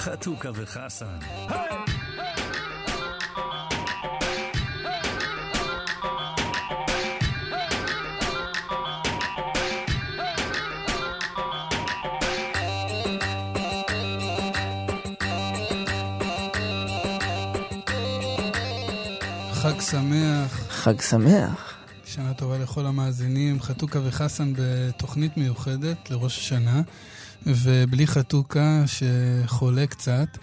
חתוכה וחסן. חג שמח, חג שמח. שנה טובה לכל המאזינים. חתוכה וחסן בתוכנית מיוחדת לראש השנה, ובלי חתוכה שחולה קצת,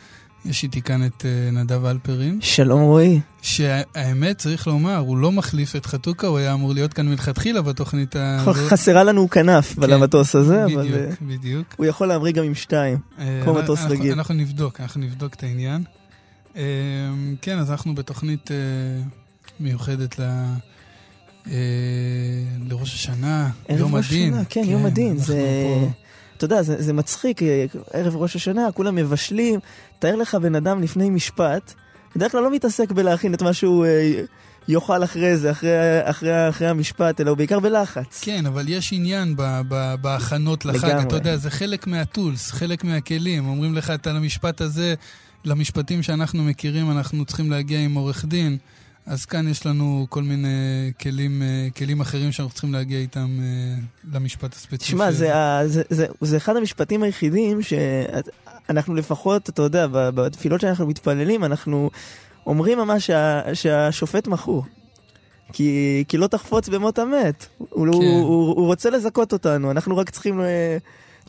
יש איתי כאן את אה, נדב אלפרין, שלום רועי. שהאמת, צריך לומר, הוא לא מחליף את חתוכה, הוא היה אמור להיות כאן מלכתחילה בתוכנית הזאת. חסרה לנו כנף כן, למטוס הזה, אבל בדיוק, אה, בדיוק. הוא יכול להמריא גם עם שתיים. אה, כמו מטוס רגיל. אנחנו נבדוק, אנחנו נבדוק את העניין. כן, אז אנחנו בתוכנית מיוחדת ל... לראש השנה, יום הדין. כן, יום הדין. אנחנו זה... אתה יודע, זה, זה מצחיק, אה, ערב ראש השנה, כולם מבשלים. תאר לך בן אדם לפני משפט, בדרך כלל לא מתעסק בלהכין את מה שהוא אה, יאכל אחרי זה, אחרי, אחרי, אחרי המשפט, אלא הוא בעיקר בלחץ. כן, אבל יש עניין ב- ב- בהכנות לחג, לגמרי. אתה יודע, זה חלק מהטולס, חלק מהכלים. אומרים לך, את המשפט הזה, למשפטים שאנחנו מכירים, אנחנו צריכים להגיע עם עורך דין. אז כאן יש לנו כל מיני כלים, אה, כלים אחרים שאנחנו צריכים להגיע איתם אה, למשפט הספציפי. תשמע. זה, זה, זה, זה אחד המשפטים היחידים שאנחנו לפחות, אתה יודע, בתפילות שאנחנו מתפללים, אנחנו אומרים ממש שה, שהשופט מכור. כי, כי לא תחפוץ במות המת. הוא, כן. הוא, הוא, הוא רוצה לזכות אותנו, אנחנו רק צריכים אה,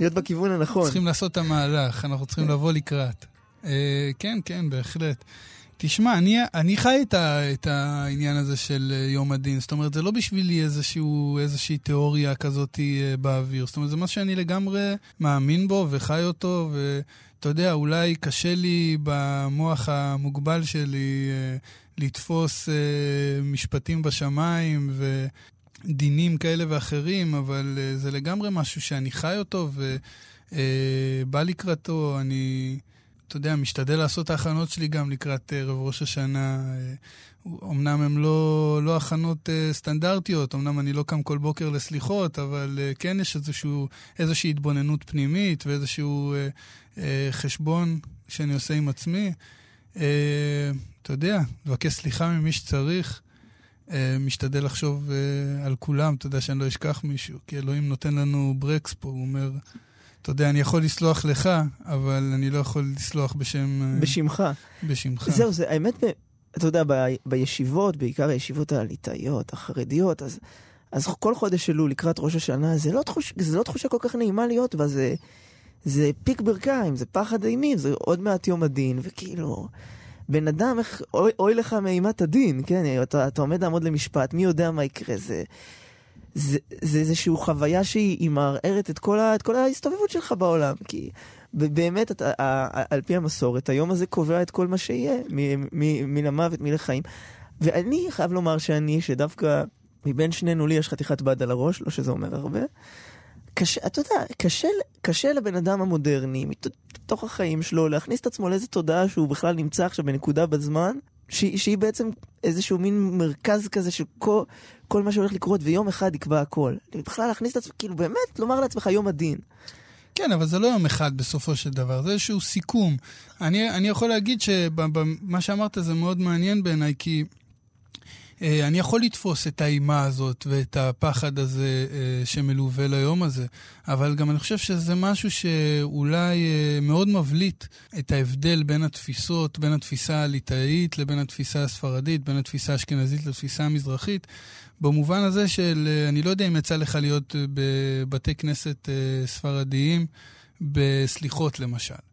להיות בכיוון הנכון. צריכים לעשות את המהלך, אנחנו צריכים לבוא לקראת. כן, כן, בהחלט. תשמע, אני, אני חי את, ה, את העניין הזה של אה, יום הדין. זאת אומרת, זה לא בשבילי איזשהו, איזושהי תיאוריה כזאת אה, באוויר. זאת אומרת, זה משהו שאני לגמרי מאמין בו וחי אותו, ואתה יודע, אולי קשה לי במוח המוגבל שלי אה, לתפוס משפטים בשמיים ודינים כאלה ואחרים, אבל זה לגמרי משהו שאני חי אותו ובא לקראתו. אני... אתה יודע, משתדל לעשות ההכנות שלי גם לקראת ערב ראש השנה. אה, אמנם הן לא, לא הכנות אה, סטנדרטיות, אמנם אני לא קם כל בוקר לסליחות, אבל אה, כן יש איזשהו, איזושהי התבוננות פנימית ואיזשהו אה, אה, חשבון שאני עושה עם עצמי. אה, אתה יודע, לבקש סליחה ממי שצריך. אה, משתדל לחשוב אה, על כולם, אתה יודע שאני לא אשכח מישהו, כי אלוהים נותן לנו ברקס פה, הוא אומר, אתה יודע, אני יכול לסלוח לך, אבל אני לא יכול לסלוח בשם... אה, בשמך. בשמך. זהו, זה האמת, אתה יודע, ב, בישיבות, בעיקר הישיבות הליטאיות, החרדיות, אז, אז כל חודש אלול לקראת ראש השנה, זה לא, תחוש, זה לא תחושה כל כך נעימה להיות בה, זה, זה פיק ברכיים, זה פחד אימים, זה עוד מעט יום הדין, וכאילו, בן אדם, איך, אוי, אוי לך מאימת הדין, כן, אתה, אתה עומד לעמוד למשפט, מי יודע מה יקרה, זה... זה, איזושהי חוויה שהיא היא מערערת את כל, ה, את כל ההסתובבות שלך בעולם. כי באמת, אתה, ה- ה- על פי המסורת, היום הזה קובע את כל מה שיהיה, מ- מ- מן המוות, מן החיים. ואני חייב לומר שאני, שדווקא מבין שנינו לי יש חתיכת בד על הראש, לא שזה אומר הרבה. קשה, אתה יודע, קשה, קשה לבן אדם המודרני, מת- מתוך החיים שלו, להכניס את עצמו לאיזו תודעה שהוא בכלל נמצא עכשיו בנקודה בזמן, שהיא, שהיא בעצם איזשהו מין מרכז כזה של כל, כל מה שהולך לקרות, ויום אחד יקבע הכל. בכלל להכניס את עצמך, כאילו באמת, לומר לעצמך יום הדין. כן, אבל זה לא יום אחד בסופו של דבר, זה איזשהו סיכום. אני, אני יכול להגיד שמה שאמרת זה מאוד מעניין בעיניי, כי אני יכול לתפוס את האימה הזאת ואת הפחד הזה אה, שמלווה ליום הזה, אבל גם אני חושב שזה משהו שאולי אה, מאוד מבליט את ההבדל בין התפיסות, בין התפיסה הליטאית לבין התפיסה הספרדית, בין התפיסה האשכנזית לתפיסה המזרחית. במובן הזה של, אה, אני לא יודע אם יצא לך להיות אה, בבתי כנסת אה, ספרדיים, בסליחות למשל.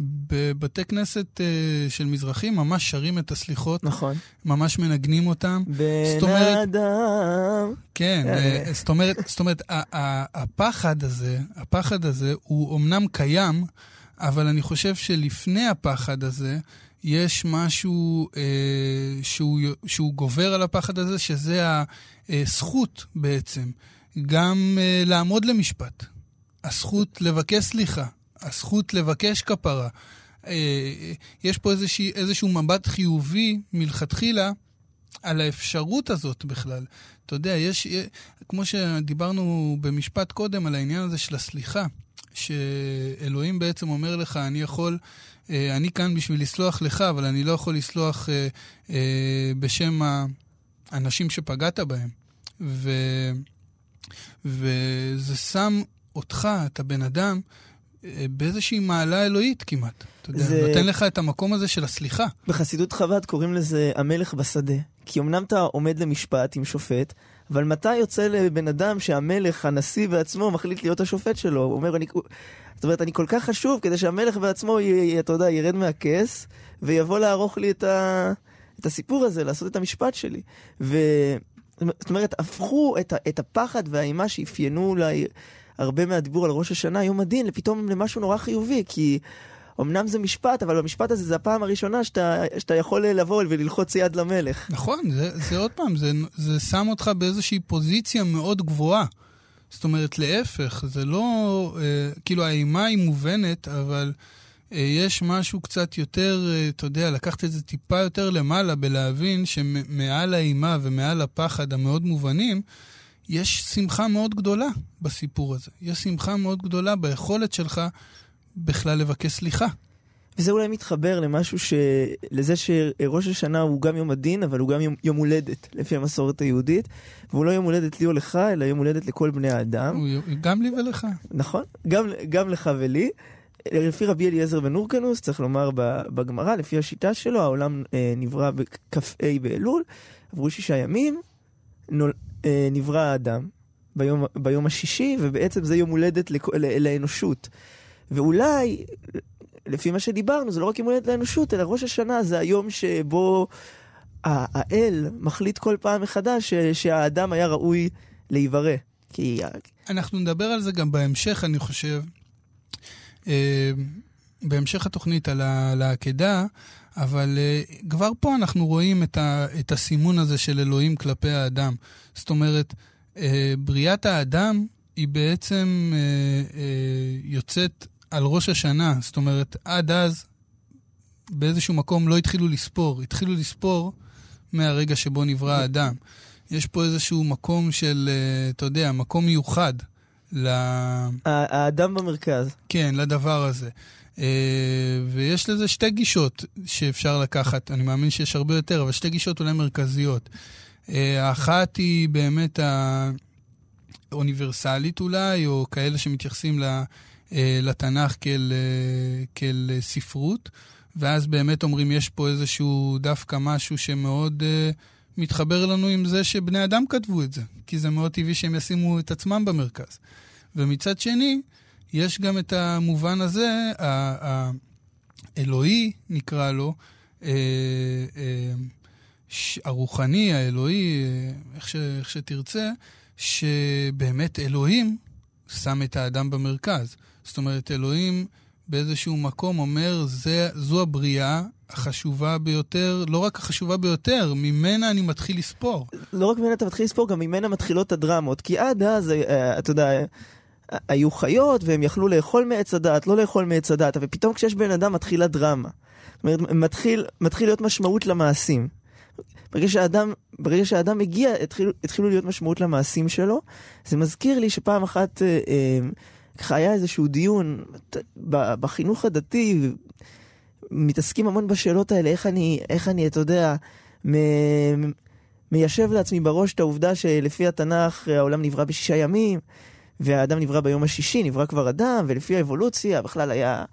בבתי כנסת אה, של מזרחים ממש שרים את הסליחות, נכון. ממש מנגנים אותם. בן אומרת- אדם. כן. אה, זאת אומרת, זאת אומרת, הפחד הזה, הפחד הזה הוא אמנם קיים, אבל אני חושב שלפני הפחד הזה, יש משהו אה, שהוא, שהוא גובר על הפחד הזה, שזה הזכות בעצם, גם אה, לעמוד למשפט, הזכות לבקש סליחה, הזכות לבקש כפרה. אה, יש פה איזושהי, איזשהו מבט חיובי מלכתחילה על האפשרות הזאת בכלל. אתה יודע, יש, כמו שדיברנו במשפט קודם על העניין הזה של הסליחה. שאלוהים בעצם אומר לך, אני יכול, אה, אני כאן בשביל לסלוח לך, אבל אני לא יכול לסלוח אה, אה, בשם האנשים שפגעת בהם. ו, וזה שם אותך, את הבן אדם, אה, באיזושהי מעלה אלוהית כמעט. אתה יודע, זה... נותן לך את המקום הזה של הסליחה. בחסידות חב"ד קוראים לזה המלך בשדה. כי אמנם אתה עומד למשפט עם שופט, אבל מתי יוצא לבן אדם שהמלך, הנשיא בעצמו, מחליט להיות השופט שלו? הוא אומר, אני... זאת אומרת, אני כל כך חשוב כדי שהמלך בעצמו, י... אתה יודע, ירד מהכס, ויבוא לערוך לי את, ה... את הסיפור הזה, לעשות את המשפט שלי. ו... זאת אומרת, הפכו את, ה... את הפחד והאימה שאפיינו אולי הרבה מהדיבור על ראש השנה, יום הדין, לפתאום למשהו נורא חיובי, כי... אמנם זה משפט, אבל במשפט הזה זה הפעם הראשונה שאתה, שאתה יכול לבוא וללחוץ יד למלך. נכון, זה, זה עוד פעם, זה, זה שם אותך באיזושהי פוזיציה מאוד גבוהה. זאת אומרת, להפך, זה לא... אה, כאילו, האימה היא מובנת, אבל אה, יש משהו קצת יותר, אה, אתה יודע, לקחת את זה טיפה יותר למעלה בלהבין שמעל האימה ומעל הפחד המאוד מובנים, יש שמחה מאוד גדולה בסיפור הזה. יש שמחה מאוד גדולה ביכולת שלך בכלל לבקש סליחה. וזה אולי מתחבר למשהו ש... לזה שראש השנה הוא גם יום הדין, אבל הוא גם יום, יום הולדת, לפי המסורת היהודית. והוא לא יום הולדת לי או לך, אלא יום הולדת לכל בני האדם. הוא גם לי ולך. נכון, גם, גם לך ולי. לפי רבי אליעזר בן אורקנוס, צריך לומר בגמרא, לפי השיטה שלו, העולם אה, נברא בכ"ה באלול, עברו שישה ימים, נול, אה, נברא האדם ביום, ביום השישי, ובעצם זה יום הולדת לכ, לאנושות. ואולי, לפי מה שדיברנו, זה לא רק יום הולדת לאנושות, אלא ראש השנה זה היום שבו האל מחליט כל פעם מחדש שהאדם היה ראוי להיברא. כי... אנחנו נדבר על זה גם בהמשך, אני חושב. אה, בהמשך התוכנית על העקדה, אבל uh, כבר פה אנחנו רואים את, ה, את הסימון הזה של אלוהים כלפי האדם. זאת אומרת, uh, בריאת האדם היא בעצם uh, uh, יוצאת על ראש השנה. זאת אומרת, עד אז באיזשהו מקום לא התחילו לספור. התחילו לספור מהרגע שבו נברא האדם. יש פה איזשהו מקום של, uh, אתה יודע, מקום מיוחד. ל... האדם במרכז. כן, לדבר הזה. אה, ויש לזה שתי גישות שאפשר לקחת, אני מאמין שיש הרבה יותר, אבל שתי גישות אולי מרכזיות. אה, האחת היא באמת האוניברסלית אולי, או כאלה שמתייחסים אה, לתנ"ך כאל, כאל ספרות, ואז באמת אומרים, יש פה איזשהו דווקא משהו שמאוד מתחבר לנו עם זה שבני אדם כתבו את זה, כי זה מאוד טבעי שהם ישימו את עצמם במרכז. ומצד שני, יש גם את המובן הזה, האלוהי נקרא לו, אה, אה, הרוחני, האלוהי, אה, איך, ש, איך שתרצה, שבאמת אלוהים שם את האדם במרכז. זאת אומרת, אלוהים באיזשהו מקום אומר, זה, זו הבריאה החשובה ביותר, לא רק החשובה ביותר, ממנה אני מתחיל לספור. לא רק ממנה אתה מתחיל לספור, גם ממנה מתחילות הדרמות. כי עד אז, אתה יודע, היו חיות והם יכלו לאכול מעץ הדעת, לא לאכול מעץ הדעת, אבל פתאום כשיש בן אדם מתחילה דרמה. זאת אומרת, מתחיל, מתחיל להיות משמעות למעשים. ברגע שהאדם, ברגע שהאדם הגיע, התחילו, התחילו להיות משמעות למעשים שלו. זה מזכיר לי שפעם אחת, אה, אה, היה איזשהו דיון בחינוך הדתי, מתעסקים המון בשאלות האלה, איך אני, איך אני, אתה יודע, מ, מיישב לעצמי בראש את העובדה שלפי התנ"ך העולם נברא בשישה ימים. והאדם נברא ביום השישי, נברא כבר אדם, ולפי האבולוציה בכלל היה...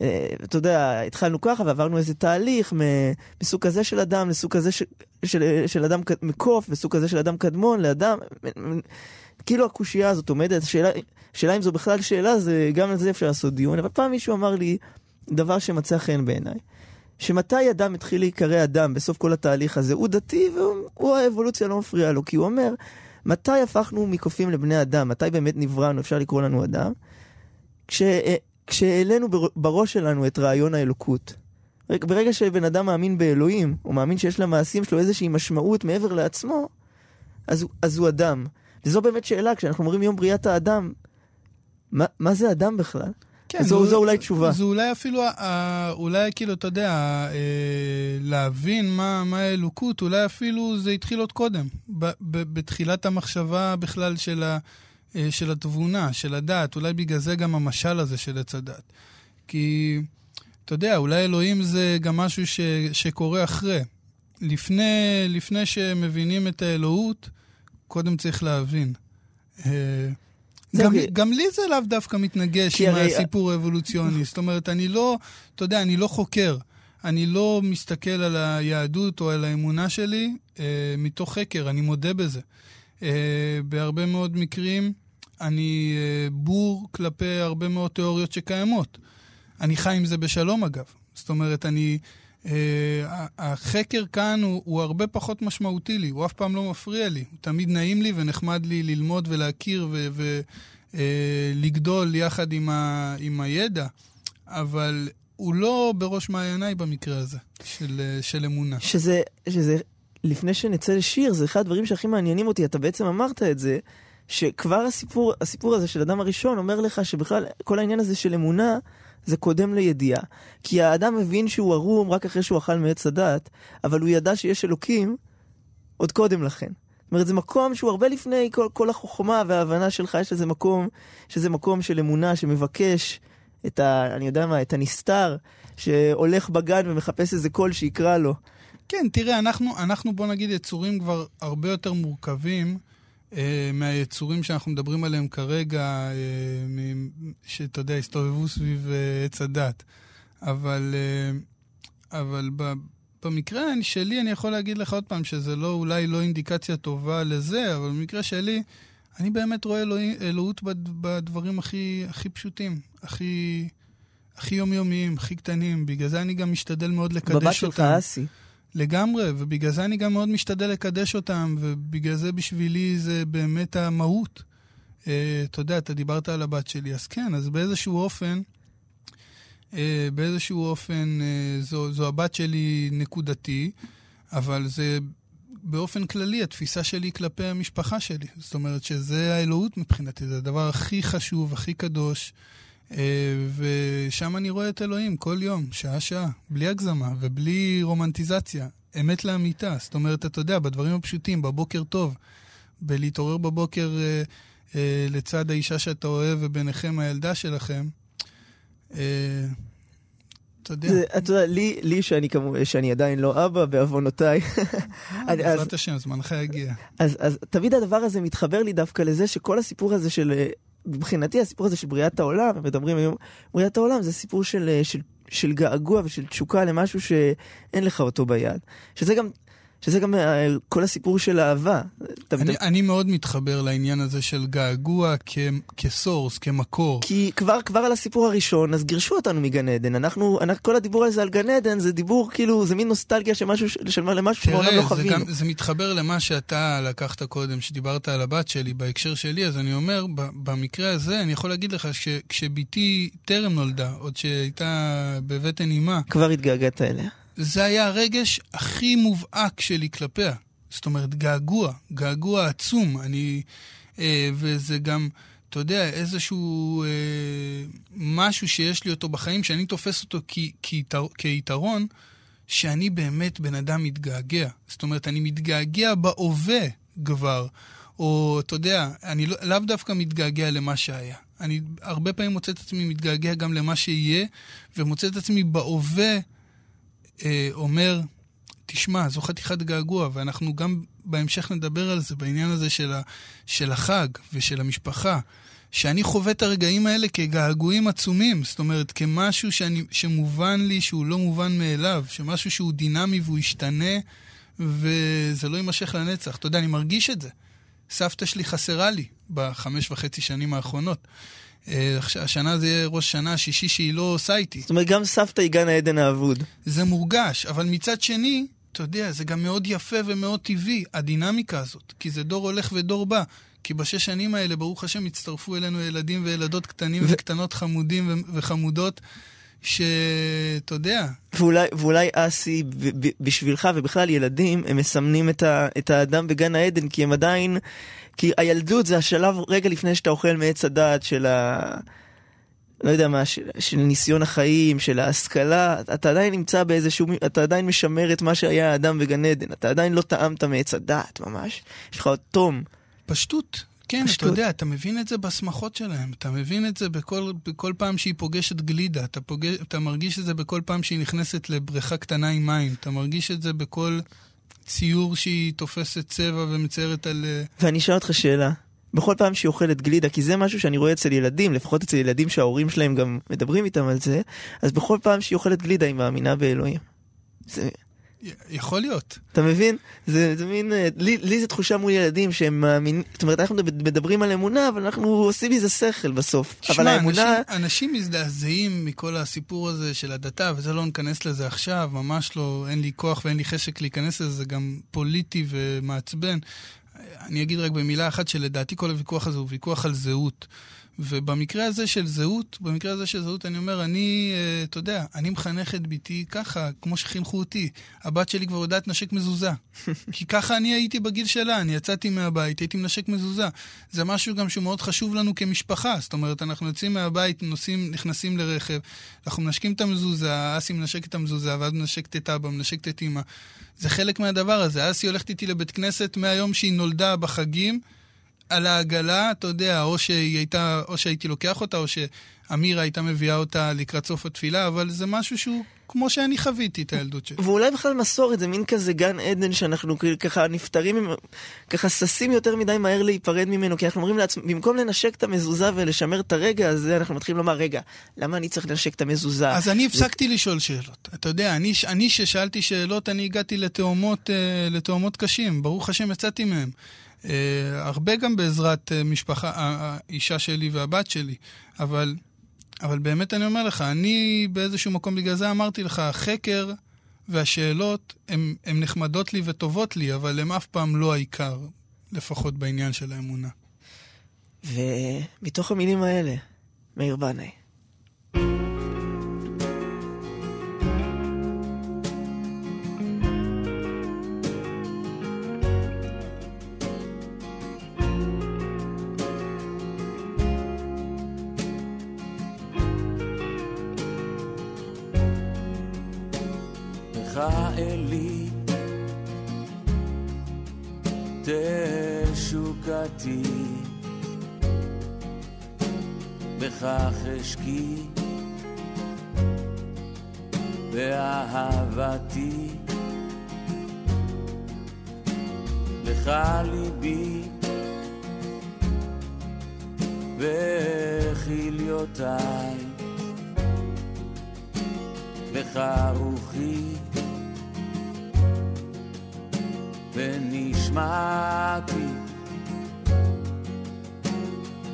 אה, אתה יודע, התחלנו ככה ועברנו איזה תהליך מסוג כזה של אדם לסוג כזה של, של, של אדם מקוף, וסוג כזה של אדם קדמון לאדם, כאילו הקושייה הזאת עומדת, השאלה, השאלה אם זו בכלל שאלה, זה, גם על זה אפשר לעשות דיון, אבל פעם מישהו אמר לי דבר שמצא חן בעיניי. שמתי אדם התחיל להיקרא אדם בסוף כל התהליך הזה? הוא דתי והוא האבולוציה לא מפריעה לו, כי הוא אומר, מתי הפכנו מקופים לבני אדם? מתי באמת נבראנו, אפשר לקרוא לנו אדם? כש, כשהעלינו בראש שלנו את רעיון האלוקות. ברגע שבן אדם מאמין באלוהים, או מאמין שיש למעשים שלו איזושהי משמעות מעבר לעצמו, אז, אז הוא אדם. וזו באמת שאלה, כשאנחנו אומרים יום בריאת האדם, מה, מה זה אדם בכלל? כן, זו, זו אולי תשובה. זו אולי אפילו, אולי כאילו, אתה יודע, אה, להבין מה, מה האלוקות, אולי אפילו זה התחיל עוד קודם. ב, ב, בתחילת המחשבה בכלל של, ה, אה, של התבונה, של הדעת. אולי בגלל זה גם המשל הזה של עץ הדת. כי, אתה יודע, אולי אלוהים זה גם משהו ש, שקורה אחרי. לפני, לפני שמבינים את האלוהות, קודם צריך להבין. גם, okay. גם לי זה לאו דווקא מתנגש עם הרי... הסיפור האבולוציוני. זאת אומרת, אני לא, אתה יודע, אני לא חוקר. אני לא מסתכל על היהדות או על האמונה שלי אה, מתוך חקר, אני מודה בזה. אה, בהרבה מאוד מקרים אני אה, בור כלפי הרבה מאוד תיאוריות שקיימות. אני חי עם זה בשלום, אגב. זאת אומרת, אני... אה, החקר כאן הוא, הוא הרבה פחות משמעותי לי, הוא אף פעם לא מפריע לי. הוא תמיד נעים לי ונחמד לי ללמוד ולהכיר ולגדול אה, יחד עם, ה, עם הידע, אבל הוא לא בראש מעייניי במקרה הזה, של, אה, של אמונה. שזה, שזה, לפני שנצא לשיר, זה אחד הדברים שהכי מעניינים אותי, אתה בעצם אמרת את זה, שכבר הסיפור, הסיפור הזה של אדם הראשון אומר לך שבכלל כל העניין הזה של אמונה, זה קודם לידיעה. כי האדם מבין שהוא ערום רק אחרי שהוא אכל מעץ הדת, אבל הוא ידע שיש אלוקים עוד קודם לכן. זאת אומרת, זה מקום שהוא הרבה לפני כל, כל החוכמה וההבנה שלך, יש איזה מקום, יש איזה מקום של אמונה שמבקש את ה... אני יודע מה, את הנסתר, שהולך בגן ומחפש איזה קול שיקרא לו. כן, תראה, אנחנו, אנחנו בוא נגיד יצורים כבר הרבה יותר מורכבים. אה, מהיצורים שאנחנו מדברים עליהם כרגע, אה, שאתה יודע, הסתובבו סביב אה, עץ הדת. אבל, אבל במקרה שלי אני יכול להגיד לך עוד פעם שזה לא, אולי לא אינדיקציה טובה לזה, אבל במקרה שלי, אני באמת רואה אלוהי, אלוהות בדברים הכי, הכי פשוטים, הכי, הכי יומיומיים, הכי קטנים. בגלל זה אני גם משתדל מאוד לקדש אותם. בבת שלך אסי. לגמרי, ובגלל זה אני גם מאוד משתדל לקדש אותם, ובגלל זה בשבילי זה באמת המהות. Uh, אתה יודע, אתה דיברת על הבת שלי, אז כן, אז באיזשהו אופן, uh, באיזשהו אופן uh, זו, זו הבת שלי נקודתי, אבל זה באופן כללי התפיסה שלי כלפי המשפחה שלי. זאת אומרת שזה האלוהות מבחינתי, זה הדבר הכי חשוב, הכי קדוש. ושם אני רואה את אלוהים כל יום, שעה-שעה, בלי הגזמה ובלי רומנטיזציה, אמת לאמיתה. זאת אומרת, אתה יודע, בדברים הפשוטים, בבוקר טוב, בלהתעורר בבוקר אה, אה, לצד האישה שאתה אוהב וביניכם הילדה שלכם, אה, אתה יודע. אתה יודע, לי, לי שאני, כמו, שאני עדיין לא אבא, בעוונותיי. אה, בעזרת השם, זמנך יגיע. אז, אז תמיד הדבר הזה מתחבר לי דווקא לזה שכל הסיפור הזה של אה, מבחינתי הסיפור הזה של בריאת העולם, מדברים היום, בריאת העולם זה סיפור של, אה, של, של געגוע ושל תשוקה למשהו שאין לך אותו ביד. שזה גם שזה גם אה, כל הסיפור של אהבה. אני, אני מאוד מתחבר לעניין הזה של געגוע כ, כסורס, כמקור. כי כבר, כבר על הסיפור הראשון, אז גירשו אותנו מגן עדן. אנחנו, אנחנו, כל הדיבור הזה על גן עדן זה דיבור כאילו, זה מין נוסטלגיה של משהו, של למשהו שמעולם לא חווינו. תראה, זה מתחבר למה שאתה לקחת קודם, שדיברת על הבת שלי, בהקשר שלי, אז אני אומר, במקרה הזה, אני יכול להגיד לך שכשבתי טרם נולדה, עוד שהייתה בבטן אימה... כבר התגעגעת אליה. זה היה הרגש הכי מובהק שלי כלפיה. זאת אומרת, געגוע, געגוע עצום. אני... אה, וזה גם, אתה יודע, איזשהו אה, משהו שיש לי אותו בחיים, שאני תופס אותו כ, כיתר, כיתרון, שאני באמת בן אדם מתגעגע. זאת אומרת, אני מתגעגע בהווה כבר. או, אתה יודע, אני לא, לאו דווקא מתגעגע למה שהיה. אני הרבה פעמים מוצא את עצמי מתגעגע גם למה שיהיה, ומוצא את עצמי בהווה אומר, תשמע, זו חתיכת געגוע, ואנחנו גם בהמשך נדבר על זה, בעניין הזה של, ה, של החג ושל המשפחה, שאני חווה את הרגעים האלה כגעגועים עצומים, זאת אומרת, כמשהו שאני, שמובן לי שהוא לא מובן מאליו, שמשהו שהוא דינמי והוא ישתנה, וזה לא יימשך לנצח. אתה יודע, אני מרגיש את זה. סבתא שלי חסרה לי בחמש וחצי שנים האחרונות. אה, השנה זה יהיה ראש שנה השישי שהיא לא עושה איתי. זאת אומרת, גם סבתא היא גן העדן האבוד. זה מורגש, אבל מצד שני, אתה יודע, זה גם מאוד יפה ומאוד טבעי, הדינמיקה הזאת. כי זה דור הולך ודור בא. כי בשש שנים האלה, ברוך השם, הצטרפו אלינו ילדים וילדות קטנים ו... וקטנות חמודים ו... וחמודות. שאתה יודע. ואולי, ואולי אסי, בשבילך ובכלל ילדים, הם מסמנים את, ה, את האדם בגן העדן, כי הם עדיין, כי הילדות זה השלב רגע לפני שאתה אוכל מעץ הדעת של ה... לא יודע מה, של, של ניסיון החיים, של ההשכלה, אתה עדיין נמצא באיזשהו, אתה עדיין משמר את מה שהיה האדם בגן עדן, אתה עדיין לא טעמת מעץ הדעת ממש, יש לך עוד תום. פשטות, כן, אתה יודע, אתה מבין את זה בשמחות שלהם, אתה מבין את זה בכל, בכל פעם שהיא פוגשת גלידה, אתה, פוגש, אתה מרגיש את זה בכל פעם שהיא נכנסת לבריכה קטנה עם מים, אתה מרגיש את זה בכל ציור שהיא תופסת צבע ומציירת על... אה, ואני אשאל אותך שאלה. בכל פעם שהיא אוכלת גלידה, כי זה משהו שאני רואה אצל ילדים, לפחות אצל ילדים שההורים שלהם גם מדברים איתם על זה, אז בכל פעם שהיא אוכלת גלידה היא מאמינה באלוהים. זה... יכול להיות. אתה מבין? זה, זה מין, אה, לי, לי זה תחושה מול ילדים שהם מאמינים, זאת אומרת, אנחנו מדברים על אמונה, אבל אנחנו עושים מזה שכל בסוף. תשמע, אבל האמונה... אנשים, אנשים מזדעזעים מכל הסיפור הזה של הדתה, וזה לא ניכנס לזה עכשיו, ממש לא, אין לי כוח ואין לי חשק להיכנס לזה, זה גם פוליטי ומעצבן. אני אגיד רק במילה אחת שלדעתי כל הוויכוח הזה הוא ויכוח על זהות. ובמקרה הזה של זהות, במקרה הזה של זהות, אני אומר, אני, אה, אתה יודע, אני מחנך את ביתי ככה, כמו שחינכו אותי. הבת שלי כבר יודעת לנשק מזוזה. כי ככה אני הייתי בגיל שלה, אני יצאתי מהבית, הייתי מנשק מזוזה. זה משהו גם שהוא מאוד חשוב לנו כמשפחה. זאת אומרת, אנחנו יוצאים מהבית, נוסעים, נכנסים לרכב, אנחנו מנשקים את המזוזה, אסי מנשק את המזוזה, ואז מנשקת את אבא, מנשקת את אמא. זה חלק מהדבר הזה. אסי הולכת איתי לבית כנסת מהיום שהיא נולדה בחגים. על העגלה, אתה יודע, או שהיא הייתה, או שהייתי לוקח אותה, או שאמירה הייתה מביאה אותה לקראת סוף התפילה, אבל זה משהו שהוא כמו שאני חוויתי את הילדות שלי. ואולי בכלל מסורת, זה מין כזה גן עדן שאנחנו ככה נפטרים, ככה ששים יותר מדי מהר להיפרד ממנו, כי אנחנו אומרים לעצמנו, במקום לנשק את המזוזה ולשמר את הרגע הזה, אנחנו מתחילים לומר, רגע, למה אני צריך לנשק את המזוזה? אז אני הפסקתי לשאול שאלות. אתה יודע, אני, אני ששאלתי שאלות, אני הגעתי לתאומות, אה, לתאומות קשים. ברוך השם, יצאתי מהם. Uh, הרבה גם בעזרת uh, משפחה, האישה שלי והבת שלי, אבל, אבל באמת אני אומר לך, אני באיזשהו מקום בגלל זה אמרתי לך, החקר והשאלות הן נחמדות לי וטובות לי, אבל הן אף פעם לא העיקר, לפחות בעניין של האמונה. ומתוך המילים האלה, מאיר בנאי. אשקי באהבתי לך ליבי וכליותיי לך רוחי ונשמעתי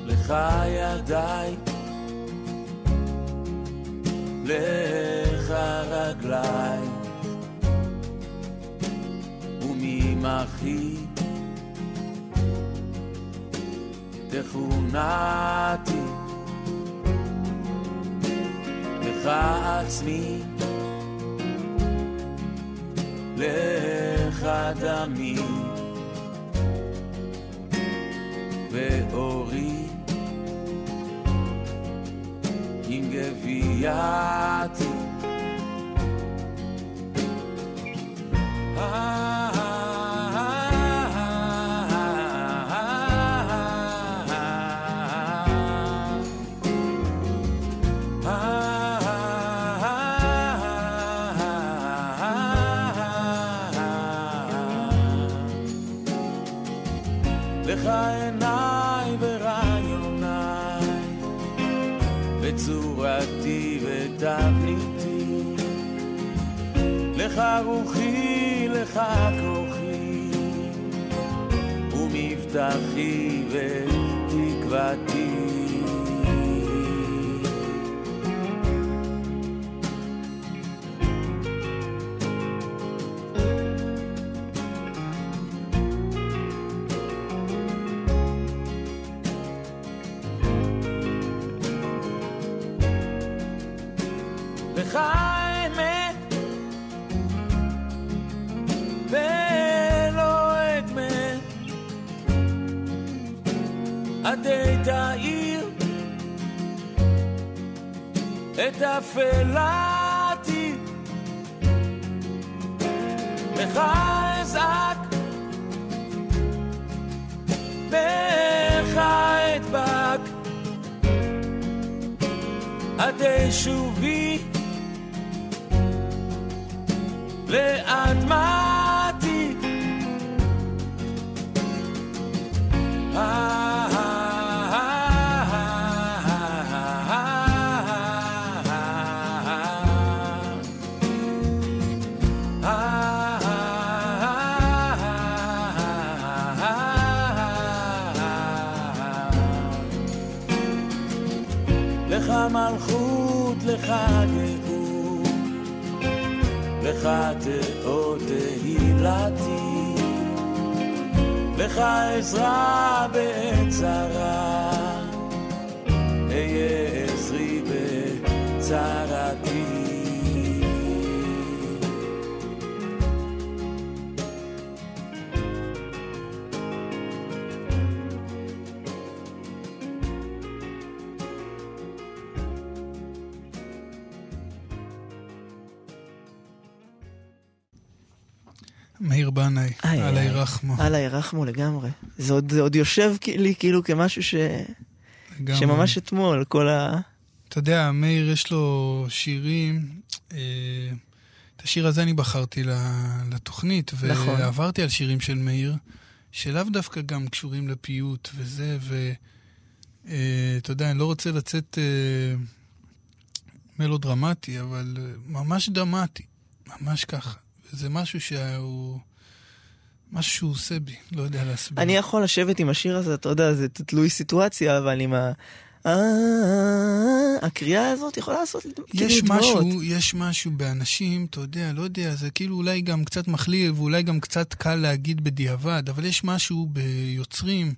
לך ידיי, לך רגליי, וממחי תכונתי, לך עצמי, לך דמי. ואורי עם לך תאות תהילתי, לך עזרה בעת צרה, אהיה עזרי בצרתי. מאיר בנאי, על. הירחמו. אללה ירחמו לגמרי. זה עוד, זה עוד יושב לי כאילו כמשהו ש... לגמרי. שממש אתמול, כל ה... אתה יודע, מאיר יש לו שירים, אה, את השיר הזה אני בחרתי לתוכנית, נכון. ועברתי על שירים של מאיר, שלאו דווקא גם קשורים לפיוט וזה, ואתה יודע, אני לא רוצה לצאת אה, מלודרמטי, אבל אה, ממש דרמטי, ממש ככה. זה משהו שהוא... משהו שהוא עושה בי, לא יודע להסביר. אני יכול לשבת עם השיר הזה, אתה יודע, זה תלוי סיטואציה, אבל עם ה... אה, הקריאה הזאת יכולה לעשות כאילו יש. משהו, יש משהו באנשים, אתה יודע, לא יודע, זה כאילו אולי גם קצת מכליל ואולי גם קצת קל להגיד בדיעבד, אבל יש משהו ביוצרים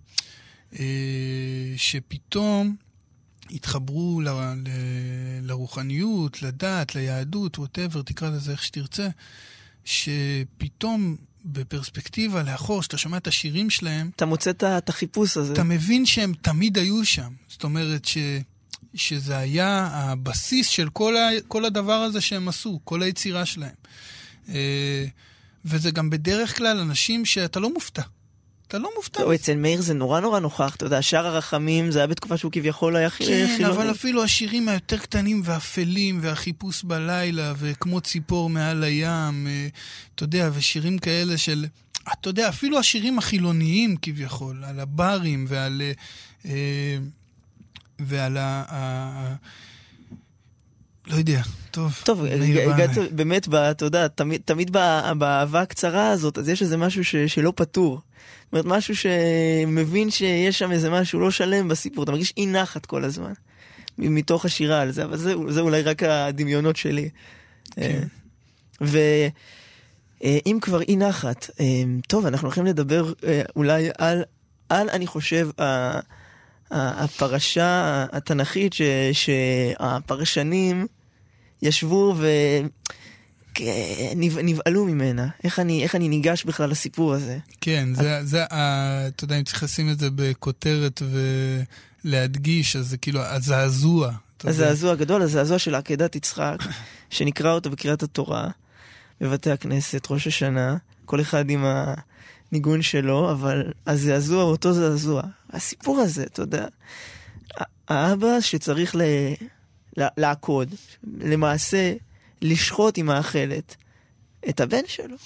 אה, שפתאום התחברו ל, ל, לרוחניות, לדת, ליהדות, ווטאבר, תקרא לזה איך שתרצה, שפתאום בפרספקטיבה לאחור, כשאתה שומע את השירים שלהם, אתה מוצא את החיפוש הזה. אתה מבין שהם תמיד היו שם. זאת אומרת ש, שזה היה הבסיס של כל, ה, כל הדבר הזה שהם עשו, כל היצירה שלהם. אה, וזה גם בדרך כלל אנשים שאתה לא מופתע. אתה לא מופתע. לא, אצל מאיר זה נורא נורא נוכח, אתה יודע, שער הרחמים זה היה בתקופה שהוא כביכול היה כן, חילוני. אבל אפילו השירים היותר קטנים ואפלים, והחיפוש בלילה, וכמו ציפור מעל הים, אה, אתה יודע, ושירים כאלה של... אתה יודע, אפילו השירים החילוניים כביכול, על הברים ועל... אה, אה, ועל ה... לא יודע, טוב. טוב, הגעת. באמת, אתה יודע, תמיד, באהבה הקצרה הזאת, אז יש איזה משהו שלא פתור. זאת אומרת, משהו שמבין שיש שם איזה משהו לא שלם בסיפור, אתה מרגיש אי נחת כל הזמן, מתוך השירה על זה, אבל זה, זה אולי רק הדמיונות שלי. כן. ואם כבר אי נחת, אה, טוב, אנחנו הולכים לדבר אה, אולי על, על אני חושב, הפרשה התנ"כית ש- שהפרשנים ישבו ונבהלו ממנה. איך אני, איך אני ניגש בכלל לסיפור הזה? כן, זה, זה, ה- אתה יודע, אם צריך לשים את זה בכותרת ולהדגיש, אז זה כאילו הזעזוע. הזעזוע הגדול, הזעזוע של עקדת יצחק, שנקרא אותו בקריאת התורה, בבתי הכנסת, ראש השנה, כל אחד עם הניגון שלו, אבל הזעזוע הוא אותו זעזוע. הסיפור הזה, אתה יודע, האבא שצריך. ל- לעקוד, למעשה לשחוט עם האכלת את הבן שלו.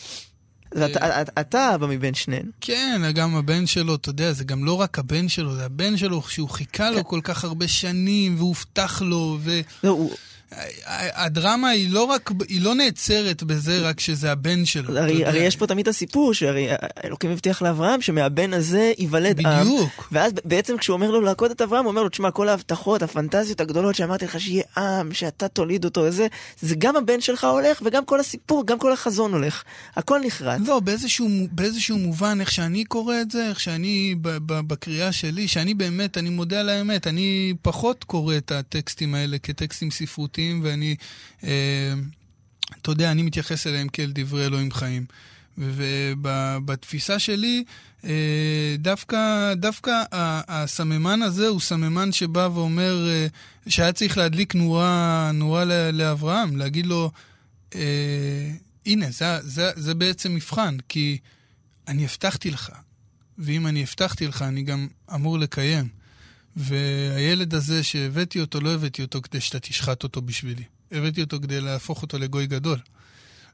ואתה אתה- אבא מבין שנינו. כן, גם הבן שלו, אתה יודע, זה גם לא רק הבן שלו, זה הבן שלו שהוא חיכה כן. לו כל כך הרבה שנים, והובטח לו, לא, הוא, והדרמה היא לא רק, היא לא נעצרת בזה רק שזה הבן שלו. הרי. הרי יש פה תמיד הסיפור שהרי אלוקים הבטיח לאברהם שמהבן הזה ייוולד עם. בדיוק. ואז בעצם כשהוא אומר לו לעקוד את אברהם, הוא אומר לו, תשמע, כל ההבטחות, הפנטזיות הגדולות שאמרתי לך שיהיה עם, שאתה תוליד אותו וזה, זה גם הבן שלך הולך, וגם כל הסיפור, גם כל החזון הולך. הכל נחרט. לא, באיזשהו, באיזשהו מובן, איך שאני קורא את זה, איך שאני, ב, ב, בקריאה שלי, שאני באמת, אני מודה על האמת, אני פחות קורא את הטקסטים האלה כטקסטים ספרותיים, ואני, אה, אתה יודע, אני מתייחס אליהם כאל דברי אלוהים חיים. ובתפיסה שלי, אה, דווקא, דווקא הסממן הזה הוא סממן שבא ואומר אה, שהיה צריך להדליק נורה, נורה לאברהם, להגיד לו, הנה, זה, זה, זה בעצם מבחן, כי אני הבטחתי לך, ואם אני הבטחתי לך, אני גם אמור לקיים. והילד הזה שהבאתי אותו, לא הבאתי אותו כדי שאתה תשחט אותו בשבילי. הבאתי אותו כדי להפוך אותו לגוי גדול.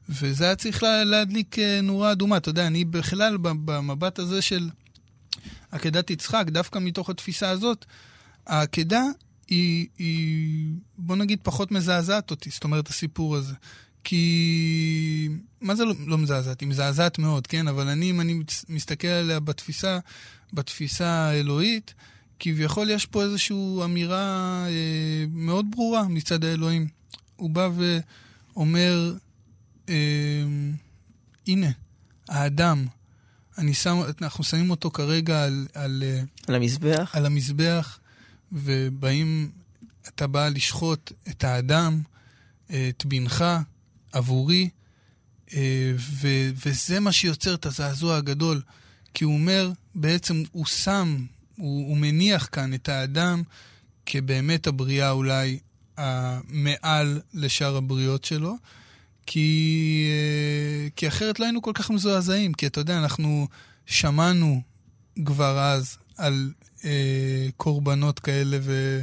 וזה היה צריך לה, להדליק אה, נורה אדומה. אתה יודע, אני בכלל, במבט הזה של עקדת יצחק, דווקא מתוך התפיסה הזאת, העקדה היא, היא, בוא נגיד, פחות מזעזעת אותי, זאת אומרת, הסיפור הזה. כי... מה זה לא, לא מזעזעת? היא מזעזעת מאוד, כן? אבל אני, אם אני מסתכל עליה בתפיסה, בתפיסה האלוהית, כביכול יש פה איזושהי אמירה אה, מאוד ברורה מצד האלוהים. הוא בא ואומר, אה, הנה, האדם, אני שם, אנחנו שמים אותו כרגע על... על, אה, על המזבח? על המזבח, ובאים, אתה בא לשחוט את האדם, אה, את בנך, עבורי, אה, ו, וזה מה שיוצר את הזעזוע הגדול. כי הוא אומר, בעצם הוא שם, הוא, הוא מניח כאן את האדם כבאמת הבריאה אולי המעל לשאר הבריות שלו, כי, אה, כי אחרת לא היינו כל כך מזועזעים, כי אתה יודע, אנחנו שמענו כבר אז על אה, קורבנות כאלה ו...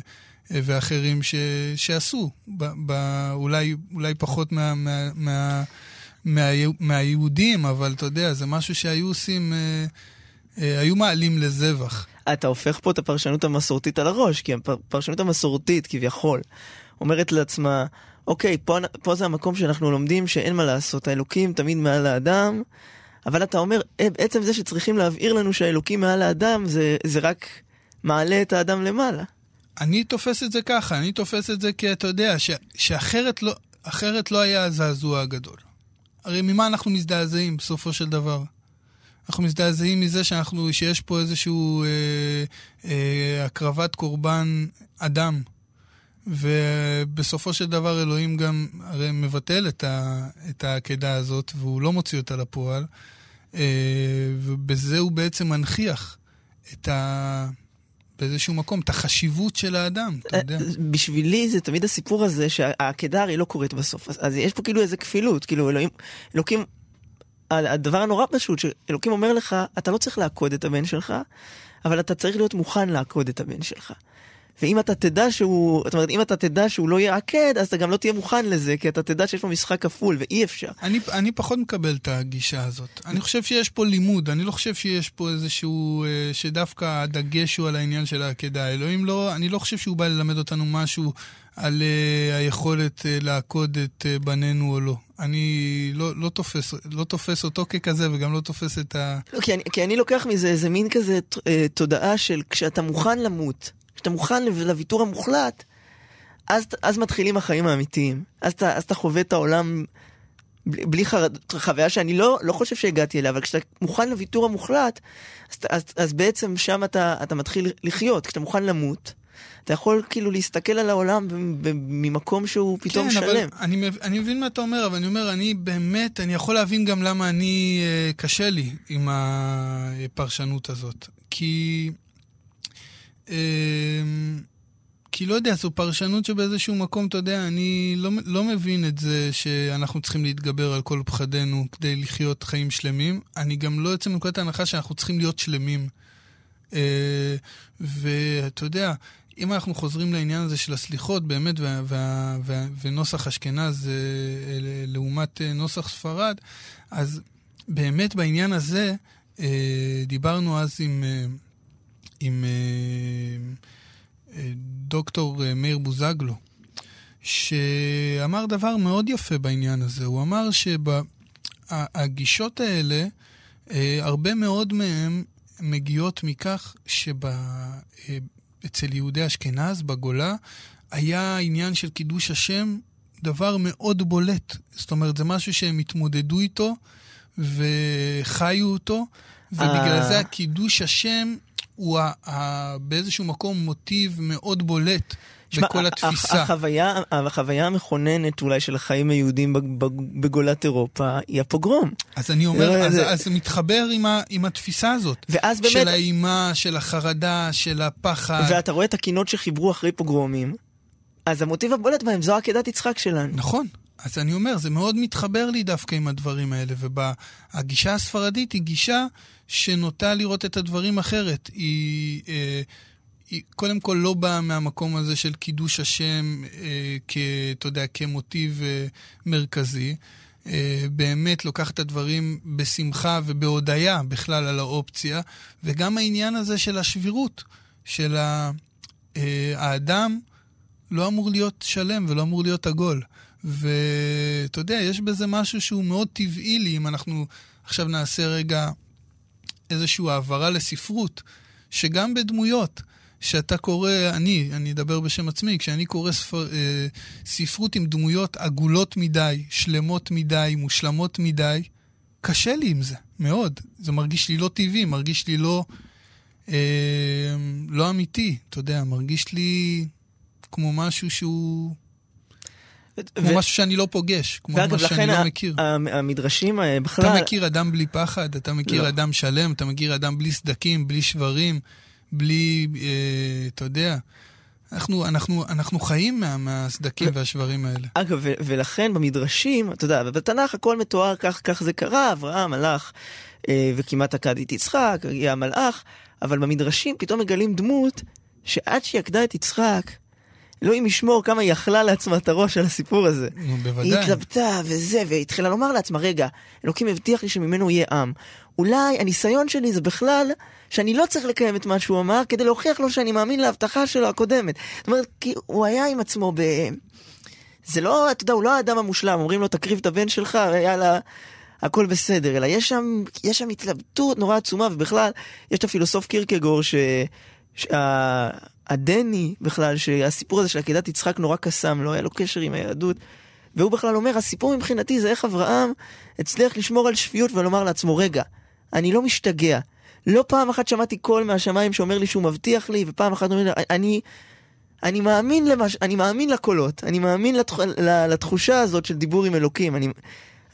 אה, ואחרים ש, שעשו, ב, ב, אולי, אולי פחות מה, מה, מה, מה, מהיהודים, אבל אתה יודע, זה משהו שהיו עושים, אה, אה, היו מעלים לזבח. אתה הופך פה את הפרשנות המסורתית על הראש, כי הפרשנות המסורתית, כביכול, אומרת לעצמה, אוקיי, פה, פה זה המקום שאנחנו לומדים שאין מה לעשות, האלוקים תמיד מעל האדם, אבל אתה אומר, אה, בעצם זה שצריכים להבהיר לנו שהאלוקים מעל האדם, זה, זה רק מעלה את האדם למעלה. אני תופס את זה ככה, אני תופס את זה כי אתה יודע, ש, שאחרת לא, לא היה הזעזוע הגדול. הרי ממה אנחנו מזדעזעים בסופו של דבר? אנחנו מזדעזעים מזה שאנחנו, שיש פה איזשהו אה, אה, הקרבת קורבן אדם. ובסופו של דבר אלוהים גם הרי מבטל את, ה, את העקדה הזאת, והוא לא מוציא אותה לפועל, אה, ובזה הוא בעצם מנכיח את ה... באיזשהו מקום, את החשיבות של האדם, אתה יודע. בשבילי זה תמיד הסיפור הזה שהעקדה הרי לא קורית בסוף. אז יש פה כאילו איזה כפילות, כאילו אלוהים, אלוקים, הדבר הנורא פשוט, שאלוקים אומר לך, אתה לא צריך לעקוד את הבן שלך, אבל אתה צריך להיות מוכן לעקוד את הבן שלך. ואם אתה תדע שהוא, זאת אומרת, אם אתה תדע שהוא לא יעקד, אז אתה גם לא תהיה מוכן לזה, כי אתה תדע שיש לו משחק כפול, ואי אפשר. אני, אני פחות מקבל את הגישה הזאת. אני חושב שיש פה לימוד, אני לא חושב שיש פה איזשהו, אה, שדווקא הדגש הוא על העניין של העקדה. אלוהים לא, אני לא חושב שהוא בא ללמד אותנו משהו על uh, היכולת uh, לעקוד את uh, בנינו או לא. אני לא, לא, תופס, לא תופס אותו ככזה וגם לא תופס את ה... לא, כי, אני, כי אני לוקח מזה איזה מין כזה uh, תודעה של כשאתה מוכן למות, כשאתה מוכן לוויתור המוחלט, אז, אז מתחילים החיים האמיתיים. אז אתה, אז אתה חווה את העולם בלי, בלי חרד, חוויה שאני לא, לא חושב שהגעתי אליה, אבל כשאתה מוכן לוויתור המוחלט, אז, אז, אז בעצם שם אתה, אתה מתחיל לחיות. כשאתה מוכן למות, אתה יכול כאילו להסתכל על העולם ממקום שהוא פתאום כן, שלם. כן, אבל אני, אני מבין מה אתה אומר, אבל אני אומר, אני באמת, אני יכול להבין גם למה אני, אה, קשה לי עם הפרשנות הזאת. כי אמ, כי לא יודע, זו פרשנות שבאיזשהו מקום, אתה יודע, אני לא, לא מבין את זה שאנחנו צריכים להתגבר על כל פחדינו כדי לחיות חיים שלמים. אני גם לא יוצא מנקודת ההנחה שאנחנו צריכים להיות שלמים. אה, ואתה יודע, אם אנחנו חוזרים לעניין הזה של הסליחות, באמת, וה, וה, וה, ונוסח אשכנז אה, לעומת אה, נוסח ספרד, אז באמת בעניין הזה, דיברנו אז עם... עם אה, אה, דוקטור אה, מאיר בוזגלו, שאמר דבר מאוד יפה בעניין הזה. הוא אמר שהגישות האלה, הרבה מאוד מהן מגיעות מכך שאצל יהודי אשכנז, בגולה, היה עניין של קידוש השם דבר מאוד בולט. זאת אומרת, זה משהו שהם התמודדו איתו וחיו אותו, ובגלל זה הקידוש השם הוא ה, ה, באיזשהו מקום מוטיב מאוד בולט שמה, בכל התפיסה. החוויה, החוויה המכוננת אולי של החיים היהודים בגולת אירופה היא הפוגרום. אז אני אומר, זה, אז, זה אז מתחבר עם, ה, עם התפיסה הזאת. ואז באמת... של האימה, של החרדה, של הפחד. ואתה רואה את הקינות שחיברו אחרי פוגרומים, אז המוטיב הבולט בהם זו עקדת יצחק שלנו. נכון. אז אני אומר, זה מאוד מתחבר לי דווקא עם הדברים האלה, והגישה הספרדית היא גישה שנוטה לראות את הדברים אחרת. היא, אה, קודם כל לא באה מהמקום הזה של קידוש השם, אה, כ, אתה יודע, כמוטיב אה, מרכזי. אה, באמת לוקח את הדברים בשמחה ובהודיה בכלל על האופציה, וגם העניין הזה של השבירות, של ה, אה, האדם לא אמור להיות שלם ולא אמור להיות עגול. ואתה יודע, יש בזה משהו שהוא מאוד טבעי לי, אם אנחנו עכשיו נעשה רגע איזושהי העברה לספרות, שגם בדמויות, שאתה קורא, אני, אני אדבר בשם עצמי, כשאני קורא ספר, אה, ספרות עם דמויות עגולות מדי, שלמות מדי, מושלמות מדי, קשה לי עם זה, מאוד. זה מרגיש לי לא טבעי, מרגיש לי לא, אה, לא אמיתי, אתה יודע, מרגיש לי כמו משהו שהוא... כמו ו... משהו שאני לא פוגש, כמו משהו שאני לא מכיר. המדרשים אה, בכלל... אתה מכיר אדם בלי פחד, אתה מכיר לא. אדם שלם, אתה מכיר אדם בלי סדקים, בלי שברים, בלי, אה, אתה יודע, אנחנו, אנחנו, אנחנו חיים מה, מהסדקים והשברים האלה. אגב, ו- ולכן במדרשים, אתה יודע, בתנ"ך הכל מתואר כך, כך זה קרה, אברהם הלך אה, וכמעט עקד את יצחק, הגיע המלאך, אבל במדרשים פתאום מגלים דמות שעד שהיא עקדה את יצחק, אלוהים ישמור כמה היא אכלה לעצמה את הראש על הסיפור הזה. נו, בוודאי. היא התלבטה וזה, והתחילה לומר לעצמה, רגע, אלוקים הבטיח לי שממנו יהיה עם. אולי הניסיון שלי זה בכלל שאני לא צריך לקיים את מה שהוא אמר, כדי להוכיח לו שאני מאמין להבטחה שלו הקודמת. זאת אומרת, כי הוא היה עם עצמו ב... זה לא, אתה יודע, הוא לא האדם המושלם, אומרים לו, תקריב את הבן שלך, יאללה, הכל בסדר, אלא יש שם, יש שם התלבטות נורא עצומה, ובכלל, יש את הפילוסוף קירקגור, ש... שה... בכלל, שהסיפור הזה של עקדת יצחק נורא קסם, לא היה לו קשר עם היהדות. והוא בכלל אומר, הסיפור מבחינתי זה איך אברהם הצליח לשמור על שפיות ולומר לעצמו, רגע, אני לא משתגע. לא פעם אחת שמעתי קול מהשמיים שאומר לי שהוא מבטיח לי, ופעם אחת אומר לי, אני, אני מאמין, למש... אני מאמין לקולות, אני מאמין לתח... לתחושה הזאת של דיבור עם אלוקים. אני,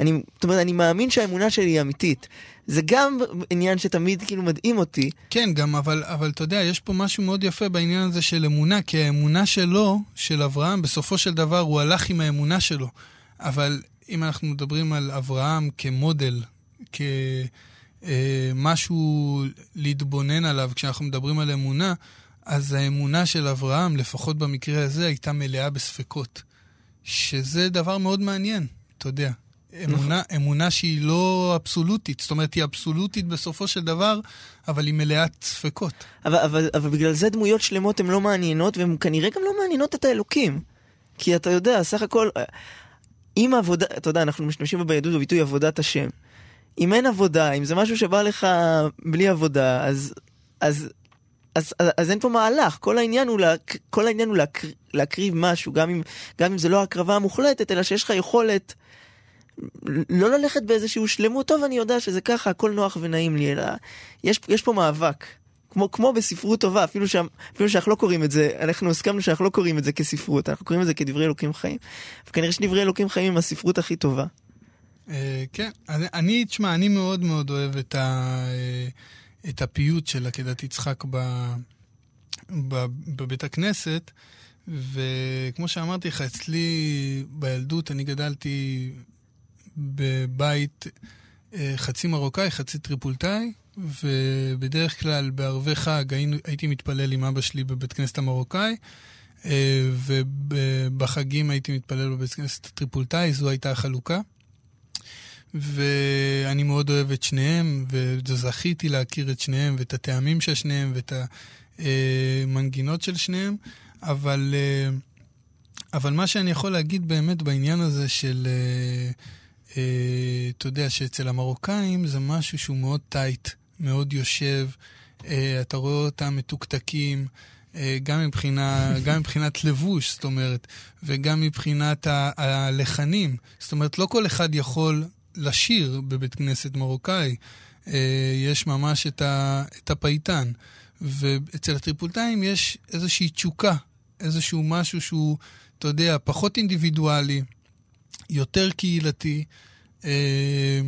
אני, זאת אומרת, אני מאמין שהאמונה שלי היא אמיתית. זה גם עניין שתמיד כאילו מדהים אותי. כן, גם, אבל, אבל אתה יודע, יש פה משהו מאוד יפה בעניין הזה של אמונה, כי האמונה שלו, של אברהם, בסופו של דבר הוא הלך עם האמונה שלו. אבל אם אנחנו מדברים על אברהם כמודל, כמשהו אה, להתבונן עליו כשאנחנו מדברים על אמונה, אז האמונה של אברהם, לפחות במקרה הזה, הייתה מלאה בספקות. שזה דבר מאוד מעניין, אתה יודע. אמונה, אמונה שהיא לא אבסולוטית, זאת אומרת, היא אבסולוטית בסופו של דבר, אבל היא מלאת ספקות. אבל, אבל, אבל בגלל זה דמויות שלמות הן לא מעניינות, והן כנראה גם לא מעניינות את האלוקים. כי אתה יודע, סך הכל, אם עבודה, אתה יודע, אנחנו משתמשים ביהדות בביטוי עבודת השם. אם אין עבודה, אם זה משהו שבא לך בלי עבודה, אז, אז, אז, אז, אז אין פה מהלך. כל העניין הוא, לה, כל העניין הוא להקר, להקריב משהו, גם אם, גם אם זה לא הקרבה המוחלטת, אלא שיש לך יכולת לא ללכת באיזשהו שלמות, טוב, אני יודע שזה ככה, הכל נוח ונעים לי, אלא יש, יש פה מאבק. כמו, כמו בספרות טובה, אפילו, שם, אפילו שאנחנו לא קוראים את זה, אנחנו הסכמנו שאנחנו לא קוראים את זה כספרות, אנחנו קוראים את זה כדברי אלוקים חיים. וכנראה שדברי אלוקים חיים הם הספרות הכי טובה. אה, כן, אני, תשמע, אני מאוד מאוד אוהב את, ה, אה, את הפיוט של עקדת יצחק ב, ב, בבית הכנסת, וכמו שאמרתי לך, אצלי בילדות אני גדלתי בבית אה, חצי מרוקאי, חצי טריפולטאי, ובדרך כלל בערבי חג הייתי מתפלל עם אבא שלי בבית כנסת המרוקאי, ובחגים הייתי מתפלל בבית כנסת הטריפולטאי, זו הייתה החלוקה. ואני מאוד אוהב את שניהם, וזכיתי להכיר את שניהם, ואת הטעמים של שניהם, ואת המנגינות של שניהם, אבל, אה, אבל מה שאני יכול להגיד באמת בעניין הזה של... אה, אתה יודע שאצל המרוקאים זה משהו שהוא מאוד טייט, מאוד יושב, אה, אתה רואה אותם מתוקתקים. אה, גם, מבחינה, גם מבחינת לבוש, זאת אומרת, וגם מבחינת הלחנים. זאת אומרת, לא כל אחד יכול לשיר בבית כנסת מרוקאי. יש ממש את, ה- את הפייטן. ואצל הטריפולטאים יש איזושהי תשוקה, איזשהו משהו שהוא, אתה יודע, פחות אינדיבידואלי, יותר קהילתי, אה,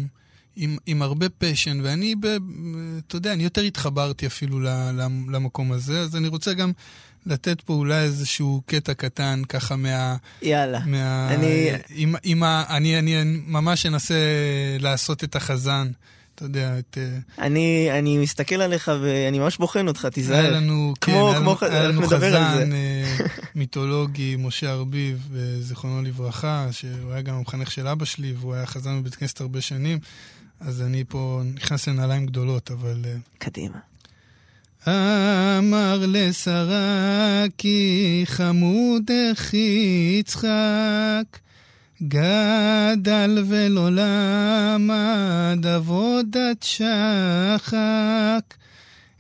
עם, עם הרבה פשן, ואני, אתה יודע, אני יותר התחברתי אפילו למקום הזה, אז אני רוצה גם לתת פה אולי איזשהו קטע קטן, ככה מה... יאללה. מה, אני... עם, עם ה, אני, אני ממש אנסה לעשות את החזן אתה יודע, את... אה, אני, אני מסתכל עליך ואני ממש בוחן אותך, תיזהר. היה לנו, כמו, כן, כמו, היה לנו נדבר על חזן. אה, מיתולוגי, משה ארביב, אה, זיכרונו לברכה, שהוא היה גם המחנך של אבא שלי, והוא היה חזן בבית כנסת הרבה שנים, אז אני פה נכנס לנעליים גדולות, אבל... קדימה. אמר לשרה כי חמודך יצחק, גדל ולא למד עבודת שחק.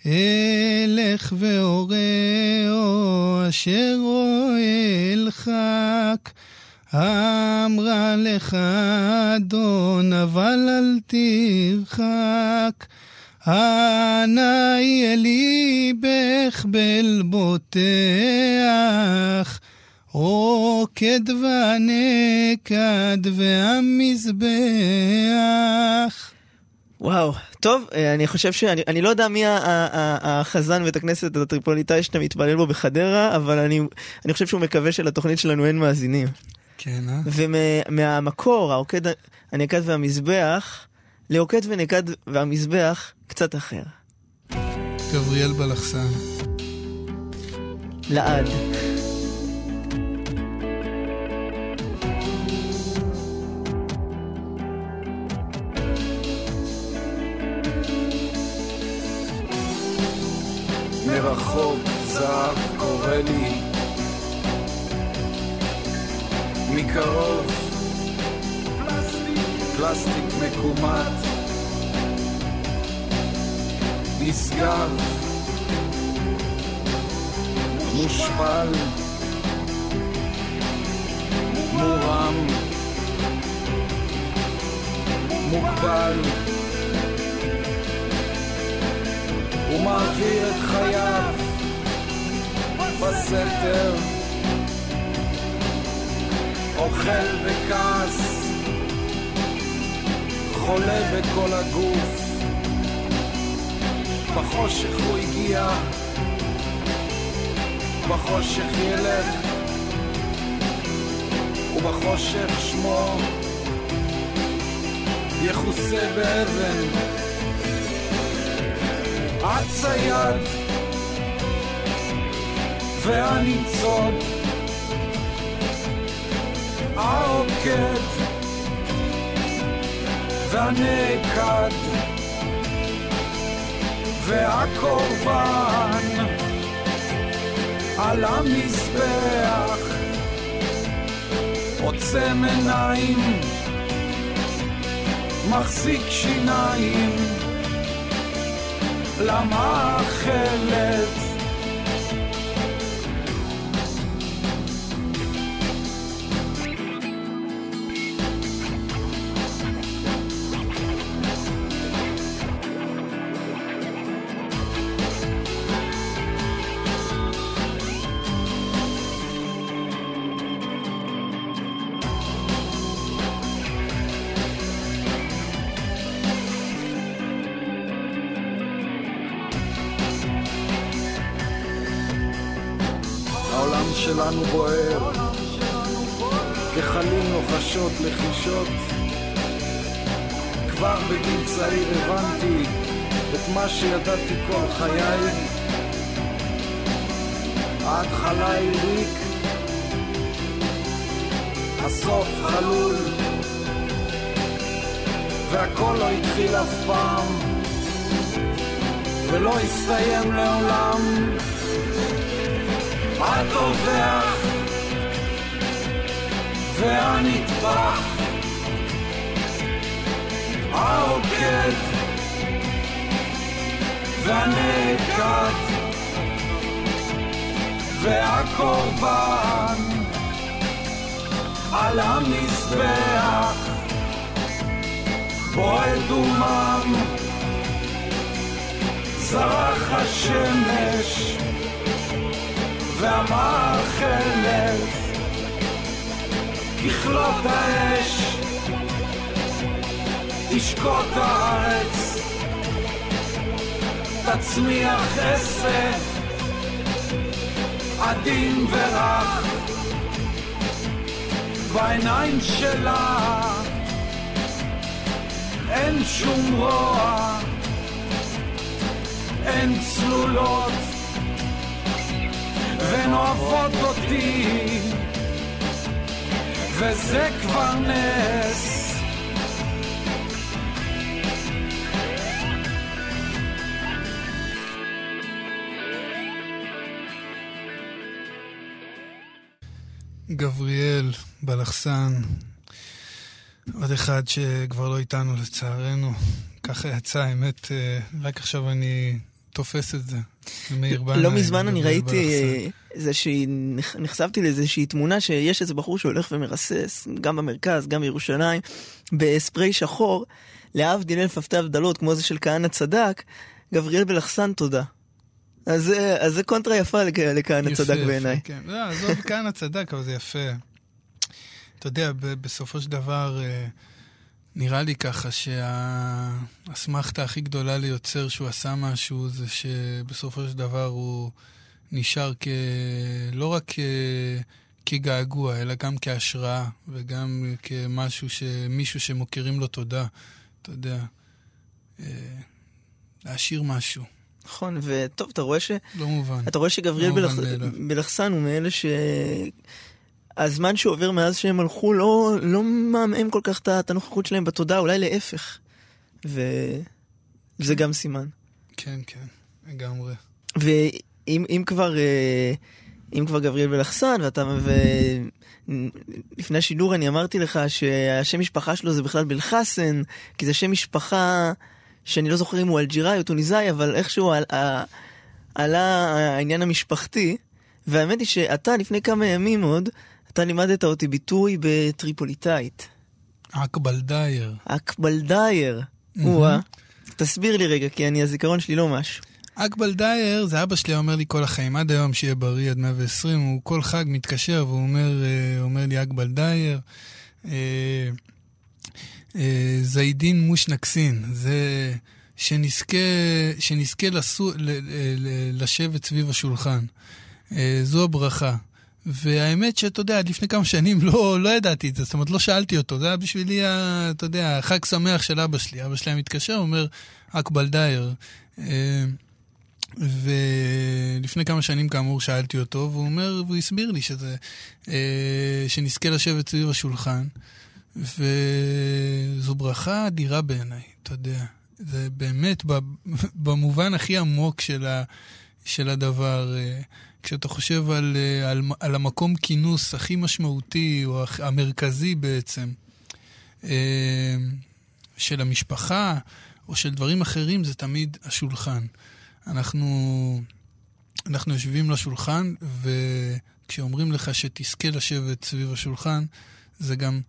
אלך ואורהו אשר אוהל חק. אמרה לך אדון אבל אל תרחק. אנא יהיה ליבך בלבותך, רוקד ונקד והמזבח. וואו, טוב, אה, אני חושב שאני אני לא יודע מי החזן בית הכנסת הטריפוליטאי שאתה מתפלל בו בחדרה, אבל אני, אני חושב שהוא מקווה שלתוכנית שלנו אין מאזינים. כן, אה? ומהמקור, העוקד, הנקד והמזבח, לעוקד ונקד והמזבח, קצת אחר. גבריאל בלחסן. לעד. מרחוק זהב קורא לי מקרוב פלסטיק מקומט. נשגב מושפל. מורם. מוגבל. הוא מעביר את חייו בסתר, אוכל בכעס, חולה בכל הגוף, בחושך הוא הגיע, בחושך ילך, ובחושך שמו. יכוסה באבן. הצייד והניצוד העוקד והנעקד והקורבן על המזבח עוצם עיניים מחזיק שיניים למאכלת. העולם לחישות. כבר בגיל צעיר הבנתי את מה שידעתי כל חיי. ההתחלה היא ריק, הסוף חלול, והכל לא התחיל אף פעם, ולא יסתיים לעולם. הטובח והנטבח. העוקד והנעקד והקורבן על המזבח. בועט דומם זרח השמש והמאכלת ככלות האש. תשקוט הארץ. תצמיח עשב. עדין ורך. בעיניים שלה. אין שום רוע, אין צלולות, אוהבות אותי, וזה כבר נס. גבריאל בלחסן, עוד אחד שכבר לא איתנו לצערנו. ככה יצא, האמת, אה, רק עכשיו אני תופס את זה. לא מזמן אני ראיתי. איזושהי, נחשפתי לאיזושהי תמונה שיש איזה בחור שהולך ומרסס, גם במרכז, גם בירושלים, בספרי שחור, להבדיל אלף אלפי הבדלות, כמו זה של כהנא צדק, גבריאל בלחסן תודה. אז זה- אז זה קונטרה יפה לכ- לכהנא יפה, צדק יפה, בעיניי. כן. לא, עזוב, כהנא צדק, אבל זה יפה. אתה יודע, בסופו של דבר, אה, נראה לי ככה שהאסמכתה הכי גדולה ליוצר שהוא עשה משהו, זה שבסופו של דבר הוא נשאר כ... לא רק כ... כגעגוע, אלא גם כהשראה, וגם כמשהו ש... מישהו שמוקירים לו תודה. אתה יודע, אה, להשאיר משהו, נכון, וטוב, אתה רואה ש... לא מובן. אתה רואה שגבריאל לא בלח... בלחסן הוא מאלה ש... הזמן שעובר מאז שהם הלכו לא, לא מעמעם כל כך את הנוכחות שלהם בתודעה, אולי להפך. וזה גם סימן. כן, כן, לגמרי. ואם אם כבר, אה, אם כבר גבריאל בלחסן, ואתה... ו... לפני השידור אני אמרתי לך שהשם משפחה שלו זה בכלל בלחסן, כי זה שם משפחה שאני לא זוכר אם הוא אלג'יראי או טוניסאי, אבל איכשהו על, עלה העניין המשפחתי, והאמת היא שאתה לפני כמה ימים עוד, אתה לימדת אותי ביטוי בטריפוליטאית. عقبال داير. عقبال داير. או-אה. תסביר לי רגע, כי אני, הזיכרון שלי לא משהו. عقبال داير, זה אבא שלי אומר לי כל החיים, עד היום שיהיה בריא עד 120, הוא כל חג מתקשר והוא אומר, אה, אומר לי عقبال داير. אה, אה, זיידין מוש נקסין, זה שנזכה, שנזכה לסו, לשבת סביב השולחן. זו הברכה. והאמת שאתה יודע, עד לפני כמה שנים לא, לא ידעתי את זה, זאת אומרת, לא שאלתי אותו, זה היה בשבילי, אתה יודע, החג שמח של אבא שלי. אבא שלי היה מתקשר, אומר, אקבל דייר. אה, ולפני כמה שנים כאמור שאלתי אותו, והוא אומר, והוא הסביר לי שזה, אה, שנזכה לשבת סביב השולחן, וזו ברכה אדירה בעיניי, אתה יודע. זה באמת במובן הכי עמוק של, ה, של הדבר. כשאתה חושב על, אה, על, על המקום כינוס הכי משמעותי, או המרכזי בעצם, אה, של המשפחה, או של דברים אחרים, זה תמיד השולחן. אנחנו, אנחנו יושבים לשולחן, וכשאומרים לך שתזכה לשבת סביב השולחן, זה גם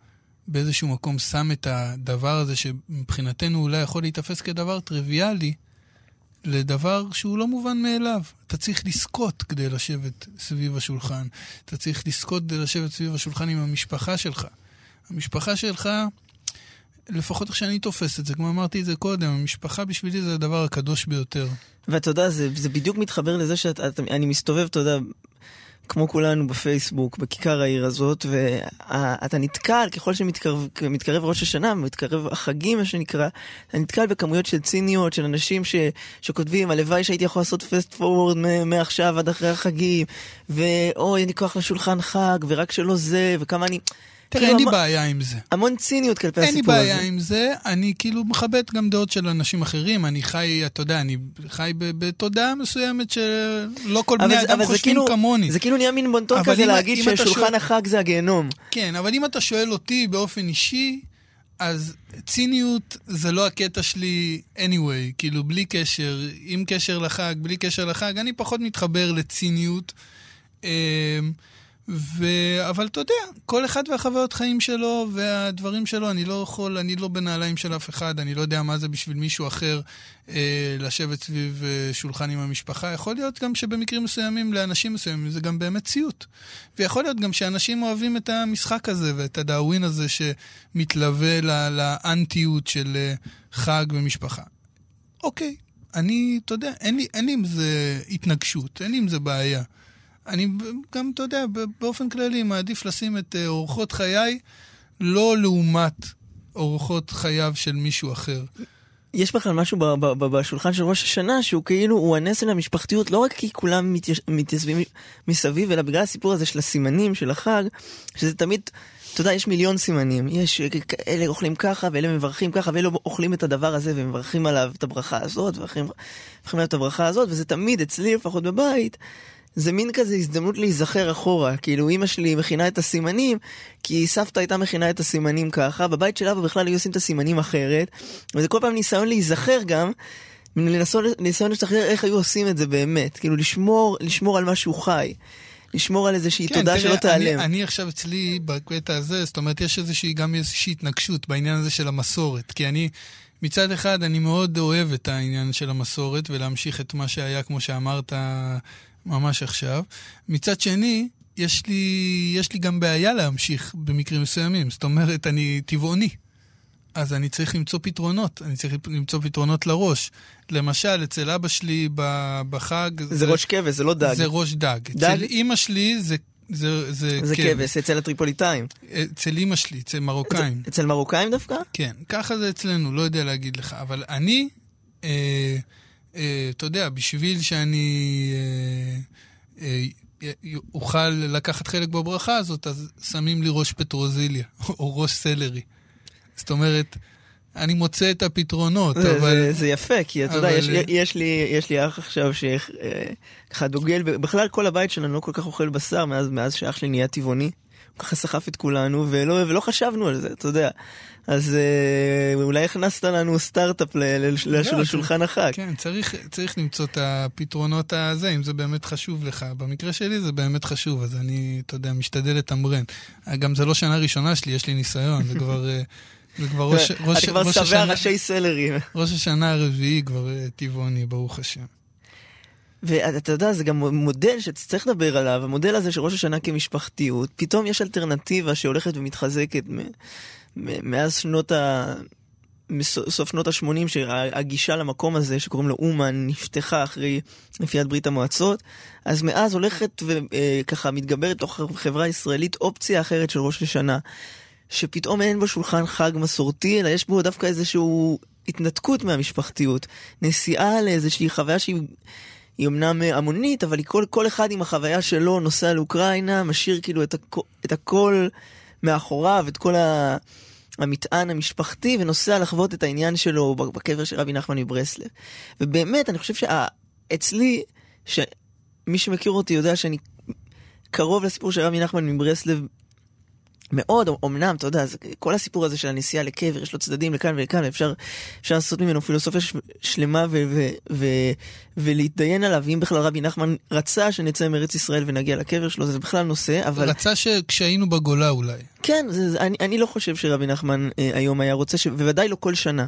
באיזשהו מקום שם את הדבר הזה שמבחינתנו אולי יכול להיתפס כדבר טריוויאלי, לדבר שהוא לא מובן מאליו. אתה צריך לזכות כדי לשבת סביב השולחן. אתה צריך לזכות כדי לשבת סביב השולחן עם המשפחה שלך. המשפחה שלך, לפחות איך שאני תופס את זה, כמו אמרתי את זה קודם, המשפחה בשבילי זה הדבר הקדוש ביותר. ואתה יודע, זה, זה בדיוק מתחבר לזה שאני מסתובב, אתה יודע, כמו כולנו בפייסבוק, בכיכר העיר הזאת, ואתה נתקל, ככל שמתקרב ראש השנה, מתקרב החגים, מה שנקרא, אתה נתקל בכמויות של ציניות, של אנשים ש, שכותבים, הלוואי שהייתי יכול לעשות פסט פורוורד מעכשיו עד אחרי החגים, ואוי, אין לי כוח לשולחן חג, ורק שלא זה, וכמה אני... תראה, אין לי בעיה עם זה. המון ציניות כלפי הסיפור הזה. אין לי בעיה עם זה, אני כאילו מכבד גם דעות של אנשים אחרים, אני חי, אתה יודע, אני חי בתודעה מסוימת שלא כל בני אדם חושבים כאילו, כמוני. זה כאילו נהיה מין בונטון כזה להגיד ששולחן. החג זה הגיהנום. כן, אבל אם אתה שואל אותי באופן אישי, אז ציניות זה לא הקטע שלי anyway, כאילו בלי קשר, עם קשר לחג, בלי קשר לחג, אני פחות מתחבר לציניות. ו... אבל אתה יודע, כל אחד והחוויות חיים שלו והדברים שלו, אני לא יכול, אני לא בנעליים של אף אחד, אני לא יודע מה זה בשביל מישהו אחר אה, לשבת סביב אה, שולחן עם המשפחה. יכול להיות גם שבמקרים מסוימים, לאנשים מסוימים, זה גם באמת ציוט. ויכול להיות גם שאנשים אוהבים את המשחק הזה ואת הדאווין הזה שמתלווה לא, לאנטיות של אה, חג ומשפחה. אוקיי, אני, אתה יודע, אין לי עם זה התנגשות, אין לי עם זה בעיה. אני גם, אתה יודע, באופן כללי מעדיף לשים את אורחות חיי לא לעומת אורחות חייו של מישהו אחר. יש בכלל משהו ב- ב- ב- בשולחן של ראש השנה שהוא כאילו, הוא הנס של המשפחתיות, לא רק כי כולם מתיישבים מסביב, אלא בגלל הסיפור הזה של הסימנים, של החג, שזה תמיד, אתה יודע, יש מיליון סימנים. יש, אלה אוכלים ככה, ואלה מברכים ככה, ואלה אוכלים את הדבר הזה ומברכים עליו את הברכה הזאת, ומברכים עליו את הברכה הזאת, וזה תמיד, אצלי לפחות בבית, זה מין כזה הזדמנות להיזכר אחורה. כאילו, אימא שלי מכינה את הסימנים, כי סבתא הייתה מכינה את הסימנים ככה, בבית שלה בכלל היו עושים את הסימנים אחרת, וזה כל פעם ניסיון להיזכר גם, ניסיון, ניסיון לשחרר איך היו עושים את זה באמת. כאילו, לשמור, לשמור על משהו חי. לשמור על איזושהי כן, תודה תראה, שלא תיעלם. אני, אני עכשיו אצלי, בקטע הזה, זאת אומרת, יש איזושהי, גם איזושהי התנגשות בעניין הזה של המסורת. כי אני, מצד אחד, אני מאוד אוהב את העניין של המסורת, ולהמשיך את מה שהיה, כמו שאמרת, ממש עכשיו. מצד שני, יש לי, יש לי גם בעיה להמשיך במקרים מסוימים. זאת אומרת, אני טבעוני. אז אני צריך למצוא פתרונות, אני צריך למצוא פתרונות לראש. למשל, אצל אבא שלי בחג... זה, זה ראש כבש, זה לא דג. זה ראש דג. דג? אצל אימא שלי זה זה, זה, זה כבש. כבש, אצל הטריפוליטאים. אצל אימא שלי, אצל מרוקאים. אצל, אצל מרוקאים דווקא? כן, ככה זה אצלנו, לא יודע להגיד לך. אבל אני, אה, אתה יודע, בשביל שאני אה, אה, אוכל לקחת חלק בברכה הזאת, אז שמים לי ראש פטרוזיליה, או ראש סלרי. זאת אומרת, אני מוצא את הפתרונות, זה, אבל... זה, זה יפה, כי אתה אבל... יודע, יש, יש, לי, יש לי אח עכשיו שככה דוגל, בכלל כל הבית שלנו לא כל כך אוכל בשר מאז, מאז שאח שלי נהיה טבעוני. הוא ככה סחף את כולנו, ולא, ולא חשבנו על זה, אתה יודע. אז אה, אולי הכנסת לנו סטארט-אפ לא, לשולחן החג. כן, צריך, צריך למצוא את הפתרונות הזה, אם זה באמת חשוב לך. במקרה שלי זה באמת חשוב, אז אני, אתה יודע, משתדל לתמרן. גם זה לא שנה ראשונה שלי, יש לי ניסיון, זה כבר... אה, זה כבר ראש, ראש, אתה כבר שבע ראשי סלרים. ראש השנה הרביעי כבר אה, טבעוני, ברוך השם. ואתה יודע, זה גם מודל שצריך לדבר עליו, המודל הזה של ראש השנה כמשפחתיות, פתאום יש אלטרנטיבה שהולכת ומתחזקת מאז שנות ה... מסוף שנות ה-80, שהגישה למקום הזה, שקוראים לו אומן, נפתחה אחרי נפיית ברית המועצות, אז מאז הולכת וככה אה, מתגברת תוך חברה ישראלית אופציה אחרת של ראש השנה. שפתאום אין בו שולחן חג מסורתי, אלא יש בו דווקא איזושהי התנתקות מהמשפחתיות. נסיעה לאיזושהי חוויה שהיא... היא אמנם המונית, אבל היא כל, כל אחד עם החוויה שלו נוסע לאוקראינה, משאיר כאילו את, הכ, את הכל מאחוריו, את כל ה, המטען המשפחתי, ונוסע לחוות את העניין שלו בקבר של רבי נחמן מברסלב. ובאמת, אני חושב שאצלי, שמי שמכיר אותי יודע שאני קרוב לסיפור של רבי נחמן מברסלב מאוד, אמנם, אתה יודע, כל הסיפור הזה של הנסיעה לקבר, יש לו צדדים לכאן ולכאן, ואפשר לעשות ממנו פילוסופיה שלמה ו- ו- ו- ולהתדיין עליו, אם בכלל רבי נחמן רצה שנצא מארץ ישראל ונגיע לקבר שלו, זה בכלל נושא, אבל... רצה שכשהיינו בגולה אולי. כן, זה, זה, אני, אני לא חושב שרבי נחמן אה, היום היה רוצה, ש... בוודאי לא כל שנה.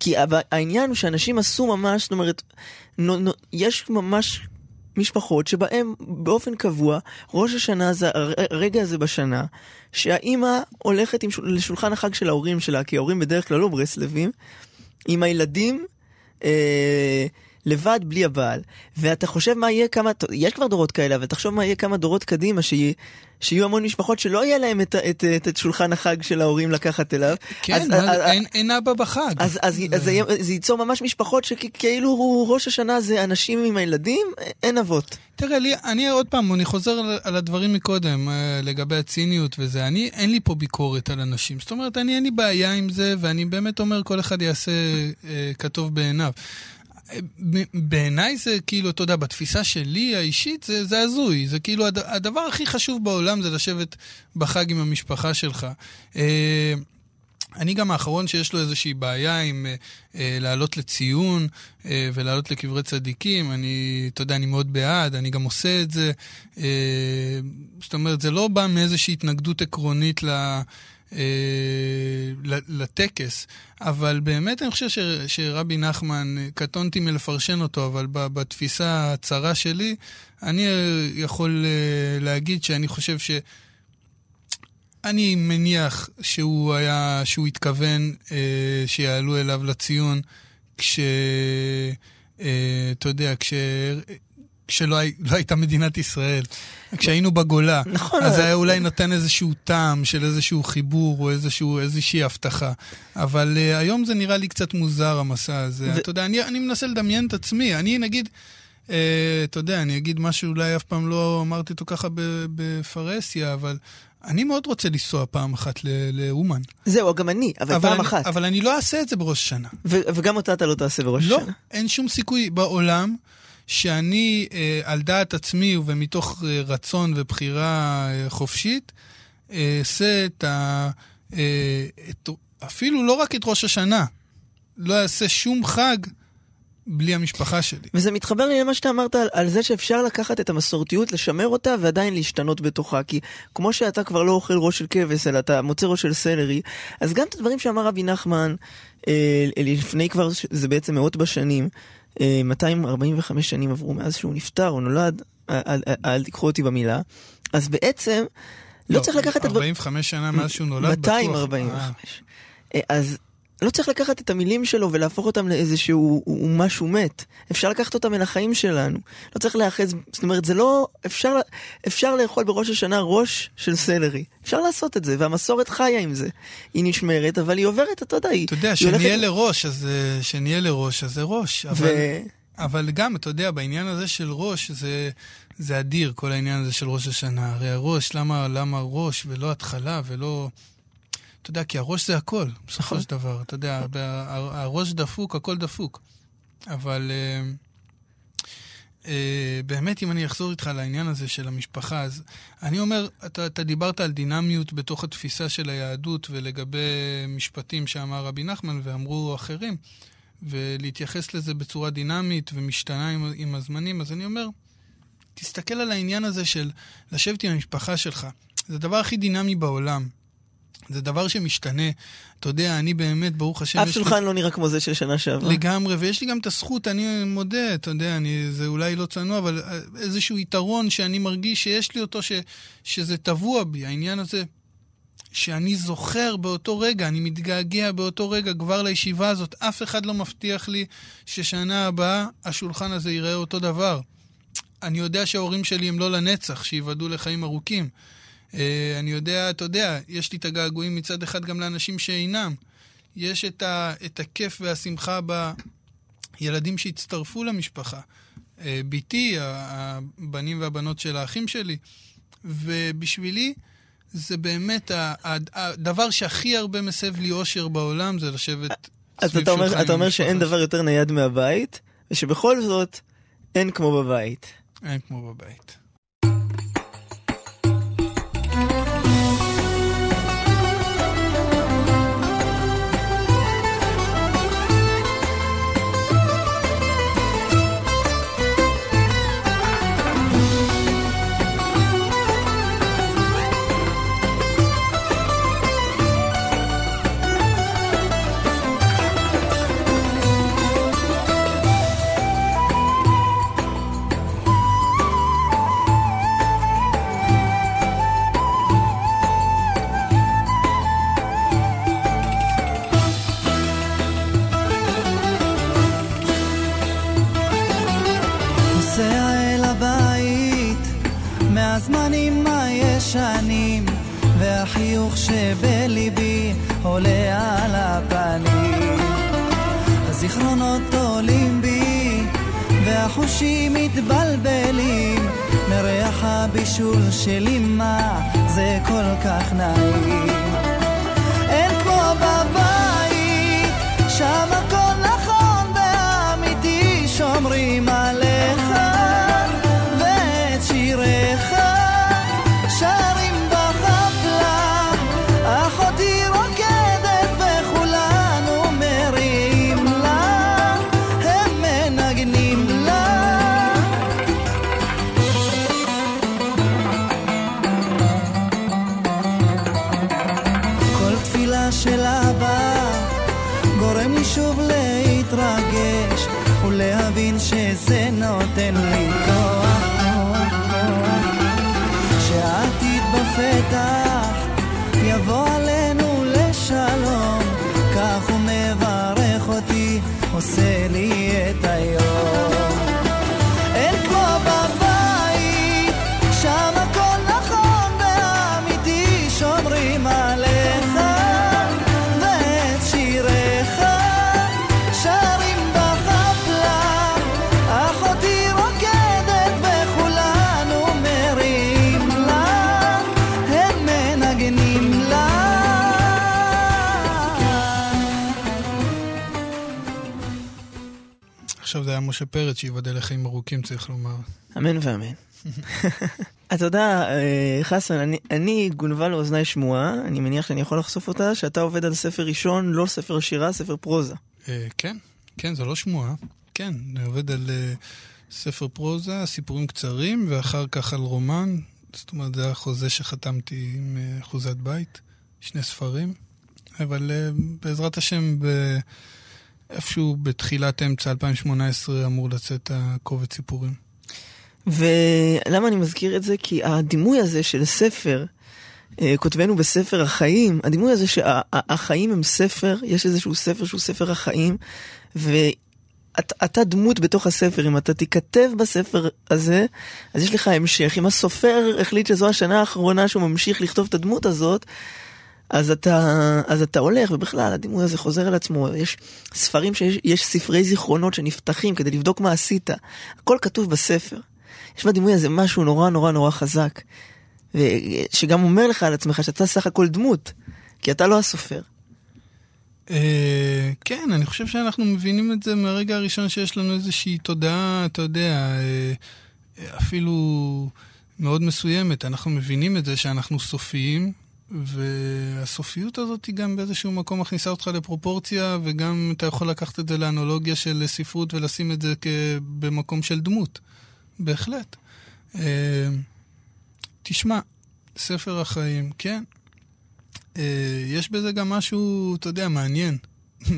כי העניין הוא שאנשים עשו ממש, זאת אומרת, נו, נו, יש ממש משפחות שבהם באופן קבוע, ראש השנה זה הרגע הזה בשנה, שהאימא הולכת עם, לשולחן החג של ההורים שלה, כי ההורים בדרך כלל לא ברסלבים, עם הילדים, אה, לבד בלי הבעל. ואתה חושב מה יהיה כמה, יש כבר דורות כאלה, אבל תחשוב מה יהיה כמה דורות קדימה, שיהיה, שיהיו המון משפחות שלא יהיה להם את, את, את, את שולחן החג של ההורים לקחת אליו. כן, אז, מה, אז, אין, אין אבא בחג. אז, אז, אז זה, זה ייצור ממש משפחות שכאילו ראש השנה זה אנשים עם הילדים, אין אבות. תראה, לי, אני עוד פעם, אני חוזר על, על הדברים מקודם, אה, לגבי הציניות וזה. אני, אין לי פה ביקורת על אנשים. זאת אומרת, אני, אין לי בעיה עם זה, ואני באמת אומר, כל אחד יעשה אה, כטוב בעיניו. בעיניי זה כאילו, אתה יודע, בתפיסה שלי האישית זה, זה הזוי. זה כאילו, הד, הדבר הכי חשוב בעולם זה לשבת בחג עם המשפחה שלך. אה, אני גם האחרון שיש לו איזושהי בעיה עם אה, אה, לעלות לציון אה, ולעלות לקברי צדיקים. אני, אתה יודע, אני מאוד בעד, אני גם עושה את זה. אה, זאת אומרת, זה לא בא מאיזושהי התנגדות עקרונית ל... אה, לטקס, אבל באמת אני חושב ש, שרבי נחמן, קטונתי מלפרשן אותו, אבל בתפיסה הצרה שלי, אני יכול אה, להגיד שאני חושב ש... אני מניח שהוא היה, שהוא התכוון אה, שיעלו אליו לציון כש... אה, אתה יודע, כש... כשלא הי, לא הייתה מדינת ישראל, כשהיינו בגולה. נכון. אז אבל- זה היה אולי נותן איזשהו טעם של איזשהו חיבור או איזשהו, איזושהי הבטחה. אבל uh, היום זה נראה לי קצת מוזר, המסע הזה. ו- אתה יודע, אני, אני מנסה לדמיין את עצמי. אני נגיד, uh, אתה יודע, אני אגיד משהו אולי אף פעם לא אמרתי אותו ככה בפרהסיה, אבל אני מאוד רוצה לנסוע פעם אחת לאומן. זהו, גם אני, אבל פעם אני, אחת. אבל אני לא אעשה את זה בראש השנה. וגם אותה אתה לא תעשה בראש לא, השנה. אין שום סיכוי בעולם שאני, אה, על דעת עצמי ומתוך אה, רצון ובחירה אה, חופשית, אעשה את ה... את, אפילו לא רק את ראש השנה, לא אעשה שום חג בלי המשפחה שלי. וזה מתחבר לי למה שאתה אמרת על, על זה שאפשר לקחת את המסורתיות, לשמר אותה ועדיין להשתנות בתוכה. כי כמו שאתה כבר לא אוכל ראש של כבש, אלא אתה מוצא ראש של סלרי, אז גם את הדברים שאמר רבי נחמן אה, לפני כבר, זה בעצם מאות בשנים, 245 שנים עברו מאז שהוא נפטר, הוא נולד, אל, אל, אל, אל תיקחו אותי במילה. אז בעצם, לא, צריך לקחת את הדברים... 45 שנה מאז שהוא נולד, בטוח. 245. אה, אה, אז לא צריך לקחת את המילים שלו ולהפוך אותם לאיזשהו משהו מת. אפשר לקחת אותם אל החיים שלנו. לא צריך להיאחז, זאת אומרת, זה לא... אפשר, אפשר לאכול בראש השנה ראש של סלרי. אפשר לעשות את זה, והמסורת חיה עם זה. היא נשמרת, אבל היא עוברת, אתה יודע, היא... אתה יודע, שנהיה הולכת- לראש, אז אה, שנהיה לראש, אז זה ראש. אבל... ו... אבל גם, אתה יודע, בעניין הזה של ראש, זה, זה אדיר, כל העניין הזה של ראש השנה. הרי הראש, למה, למה ראש ולא התחלה ולא... אתה יודע, כי הראש זה הכל, בסופו נכון. של דבר. אתה יודע, הראש דפוק, הכל דפוק. אבל אה, אה, באמת, אם אני אחזור איתך לעניין הזה של המשפחה, אז אני אומר, אתה, אתה דיברת על דינמיות בתוך התפיסה של היהדות ולגבי משפטים שאמר רבי נחמן ואמרו אחרים. ולהתייחס לזה בצורה דינמית ומשתנה עם, עם הזמנים, אז אני אומר, תסתכל על העניין הזה של לשבת עם המשפחה שלך. זה הדבר הכי דינמי בעולם. זה דבר שמשתנה. אתה יודע, אני באמת, ברוך השם, אף יש לי שולחן לא נראה כמו זה של שנה שעברה. לגמרי, ויש לי גם את הזכות, אני מודה, אתה יודע, אני, זה אולי לא צנוע, אבל אה, איזשהו יתרון שאני מרגיש שיש לי אותו, ש, שזה טבוע בי, העניין הזה שאני זוכר באותו רגע, אני מתגעגע באותו רגע כבר לישיבה הזאת. אף אחד לא מבטיח לי ששנה הבאה השולחן הזה ייראה אותו דבר. אני יודע שההורים שלי הם לא לנצח, שייבדלו לחיים ארוכים. אה, אני יודע, אתה יודע, יש לי את הגעגועים מצד אחד גם לאנשים שאינם. יש את, ה, את הכיף והשמחה בילדים שהצטרפו למשפחה. אה, בתי, הבנים והבנות של האחים שלי. ובשבילי, זה באמת הדבר שהכי הרבה מסב לי אושר בעולם, זה לשבת אז סביב אתה אומר, אתה אומר שאין. דבר יותר נייד מהבית, ושבכל זאת, אין כמו בבית. אין כמו בבית. שבליבי עולה על הפנים. הזיכרונות עולים בי והחושים מתבלבלים. מריח הבישול של אמא זה כל כך נעים. שם הכל נכון ואמיתי, שומרים E Minha voz זה משה פרץ, שייבדל לחיים ארוכים, צריך לומר. אמן ואמן. אתה יודע, אה, חסן, אני, אני גונבה לאוזני שמועה, אני מניח שאני יכול לחשוף אותה, שאתה עובד על ספר ראשון, לא ספר שירה, ספר פרוזה. אה, כן, כן, זו לא שמועה. כן, אני עובד על אה, ספר פרוזה, סיפורים קצרים, ואחר כך על רומן. זאת אומרת, זה החוזה שחתמתי עם אחוזת בית, שני ספרים. אבל בעזרת השם, ב... איפשהו בתחילת אמצע 2018 אמור לצאת הקובץ סיפורים. ולמה אני מזכיר את זה? כי הדימוי הזה של ספר, אה, כותבנו בספר החיים, הדימוי הזה שהחיים הם ספר, יש איזשהו ספר שהוא ספר החיים, ואתה דמות בתוך הספר, אם אתה תיכתב בספר הזה, אז יש לך המשך. אם הסופר החליט שזו השנה האחרונה שהוא ממשיך לכתוב את הדמות הזאת, אז אתה, אז אתה הולך, ובכלל, הדימוי הזה חוזר על עצמו. יש ספרים שיש יש ספרי זיכרונות שנפתחים כדי לבדוק מה עשית. הכל כתוב בספר. יש בדימוי הזה משהו נורא נורא נורא חזק. שגם אומר לך על עצמך שאתה סך הכל דמות, כי אתה לא הסופר. אה, כן, אני חושב שאנחנו מבינים את זה מהרגע הראשון שיש לנו איזושהי תודעה, אתה יודע, אה, אפילו מאוד מסוימת. אנחנו מבינים את זה שאנחנו סופיים, והסופיות הזאת היא גם באיזשהו מקום מכניסה אותך לפרופורציה, וגם אתה יכול לקחת את זה לאנלוגיה של ספרות ולשים את זה במקום של דמות. בהחלט. אה, תשמע, ספר החיים, כן. אה, יש בזה גם משהו, אתה יודע, מעניין.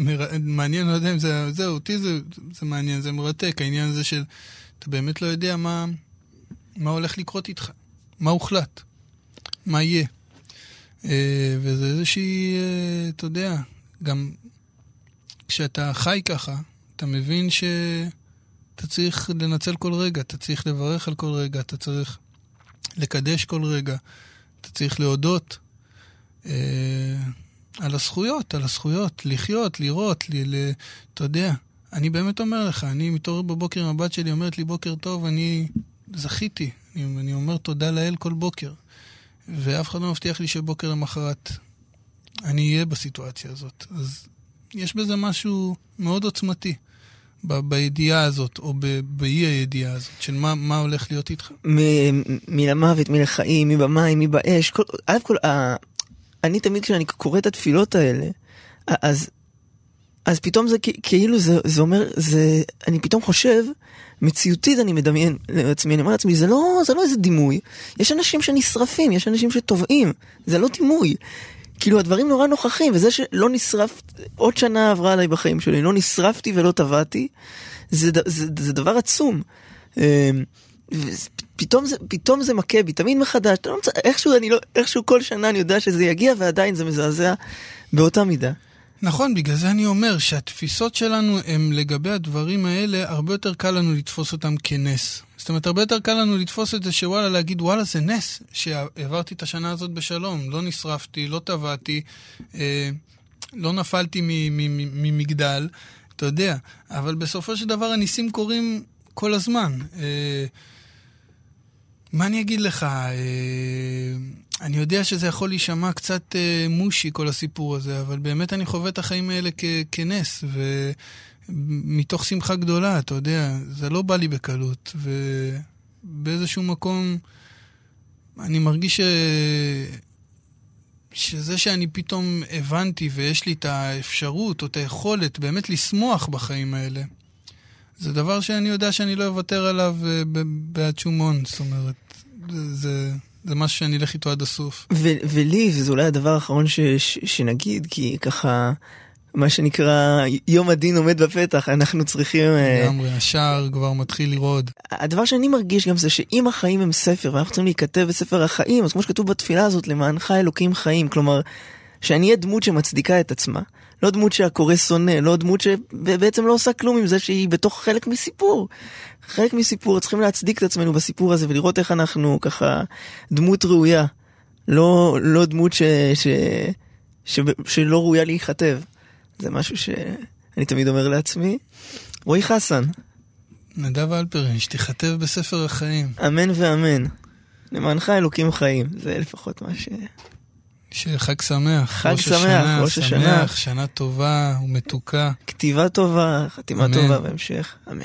מעניין, לא יודע אם זה, זהו, אותי זה, זה מעניין, זה מרתק, העניין הזה של, אתה באמת לא יודע מה, מה הולך לקרות איתך, מה הוחלט, מה יהיה. אה, וזה איזושהי, אה, אתה יודע, גם כשאתה חי ככה, אתה מבין שאתה צריך לנצל כל רגע, אתה צריך לברך על כל רגע, אתה צריך לקדש כל רגע, אתה צריך להודות אה, על הזכויות, על הזכויות, לחיות, לראות, ל, ל, אתה יודע. אני באמת אומר לך, אני מתעורר בבוקר עם הבת שלי, אומרת לי בוקר טוב, אני זכיתי. אני, אני אומר תודה לאל כל בוקר. ואף אחד לא מבטיח לי שבוקר למחרת אני אהיה בסיטואציה הזאת. אז יש בזה משהו מאוד עוצמתי. ב- בידיעה הזאת, או באי הידיעה הזאת, של מה, מה הולך להיות איתך? מן המוות, מן החיים, מי במים, מי באש. כל, א' כל, ה, אני תמיד כשאני קורא את התפילות האלה, אז, אז פתאום זה כאילו זה, זה אומר, זה, אני פתאום חושב, מציאותית אני מדמיין לעצמי, אני אומר לעצמי, זה לא, זה לא איזה דימוי. יש אנשים שנשרפים, יש אנשים שטובעים, זה לא דימוי. כאילו הדברים נורא נוכחים, וזה שלא נשרף, עוד שנה עברה עליי בחיים שלי, לא נשרפתי ולא טבעתי, זה, זה, זה, זה דבר עצום. אמ, פתאום זה, פתאום זה מכה בי, תמיד מחדש, לא מצא, איכשהו, לא, איכשהו כל שנה אני יודע שזה יגיע ועדיין זה מזעזע באותה מידה. נכון, בגלל זה אני אומר שהתפיסות שלנו הם לגבי הדברים האלה, הרבה יותר קל לנו לתפוס אותם כנס. זאת אומרת, הרבה יותר קל לנו לתפוס את זה שוואלה, להגיד וואלה זה נס שהעברתי את השנה הזאת בשלום, לא נשרפתי, לא טבעתי, אה, לא נפלתי ממגדל, אתה יודע, אבל בסופו של דבר הניסים קורים כל הזמן. אה, מה אני אגיד לך? אה, אני יודע שזה יכול להישמע קצת אה, מושי, כל הסיפור הזה, אבל באמת אני חווה את החיים האלה כ- כנס, ומתוך שמחה גדולה, אתה יודע, זה לא בא לי בקלות, ובאיזשהו מקום אני מרגיש ש... שזה שאני פתאום הבנתי ויש לי את האפשרות או את היכולת באמת לשמוח בחיים האלה, זה דבר שאני יודע שאני לא אוותר עליו אה, בעד שום הון, זאת אומרת, זה, זה, משהו שאני אלך איתו עד הסוף. ולי, וזה אולי הדבר האחרון ש- ש- שנגיד, כי ככה, מה שנקרא, יום הדין עומד בפתח, אנחנו צריכים... אה, לגמרי, השער כבר מתחיל לרעוד. הדבר שאני מרגיש גם זה שאם החיים הם ספר, ואנחנו צריכים להיכתב בספר החיים, אז כמו שכתוב בתפילה הזאת, למענך אלוקים חיים, כלומר, שאני אהיה דמות שמצדיקה את עצמה. לא דמות שהקורא שונא, לא דמות שבעצם לא עושה כלום עם זה שהיא בתוך חלק מסיפור. חלק מסיפור, צריכים להצדיק את עצמנו בסיפור הזה ולראות איך אנחנו ככה דמות ראויה. לא, לא דמות ש, ש, ש, שלא ראויה להיכתב. זה משהו שאני תמיד אומר לעצמי. רועי חסן. נדב אלפרין, שתיכתב בספר החיים. אמן ואמן. למענך אלוקים חיים, זה לפחות מה ש... שחג שמח. חג ראש שמח, השנה, ראש השנה. שמח, שנה טובה ומתוקה. כתיבה טובה, חתימה אמן. טובה בהמשך, אמן.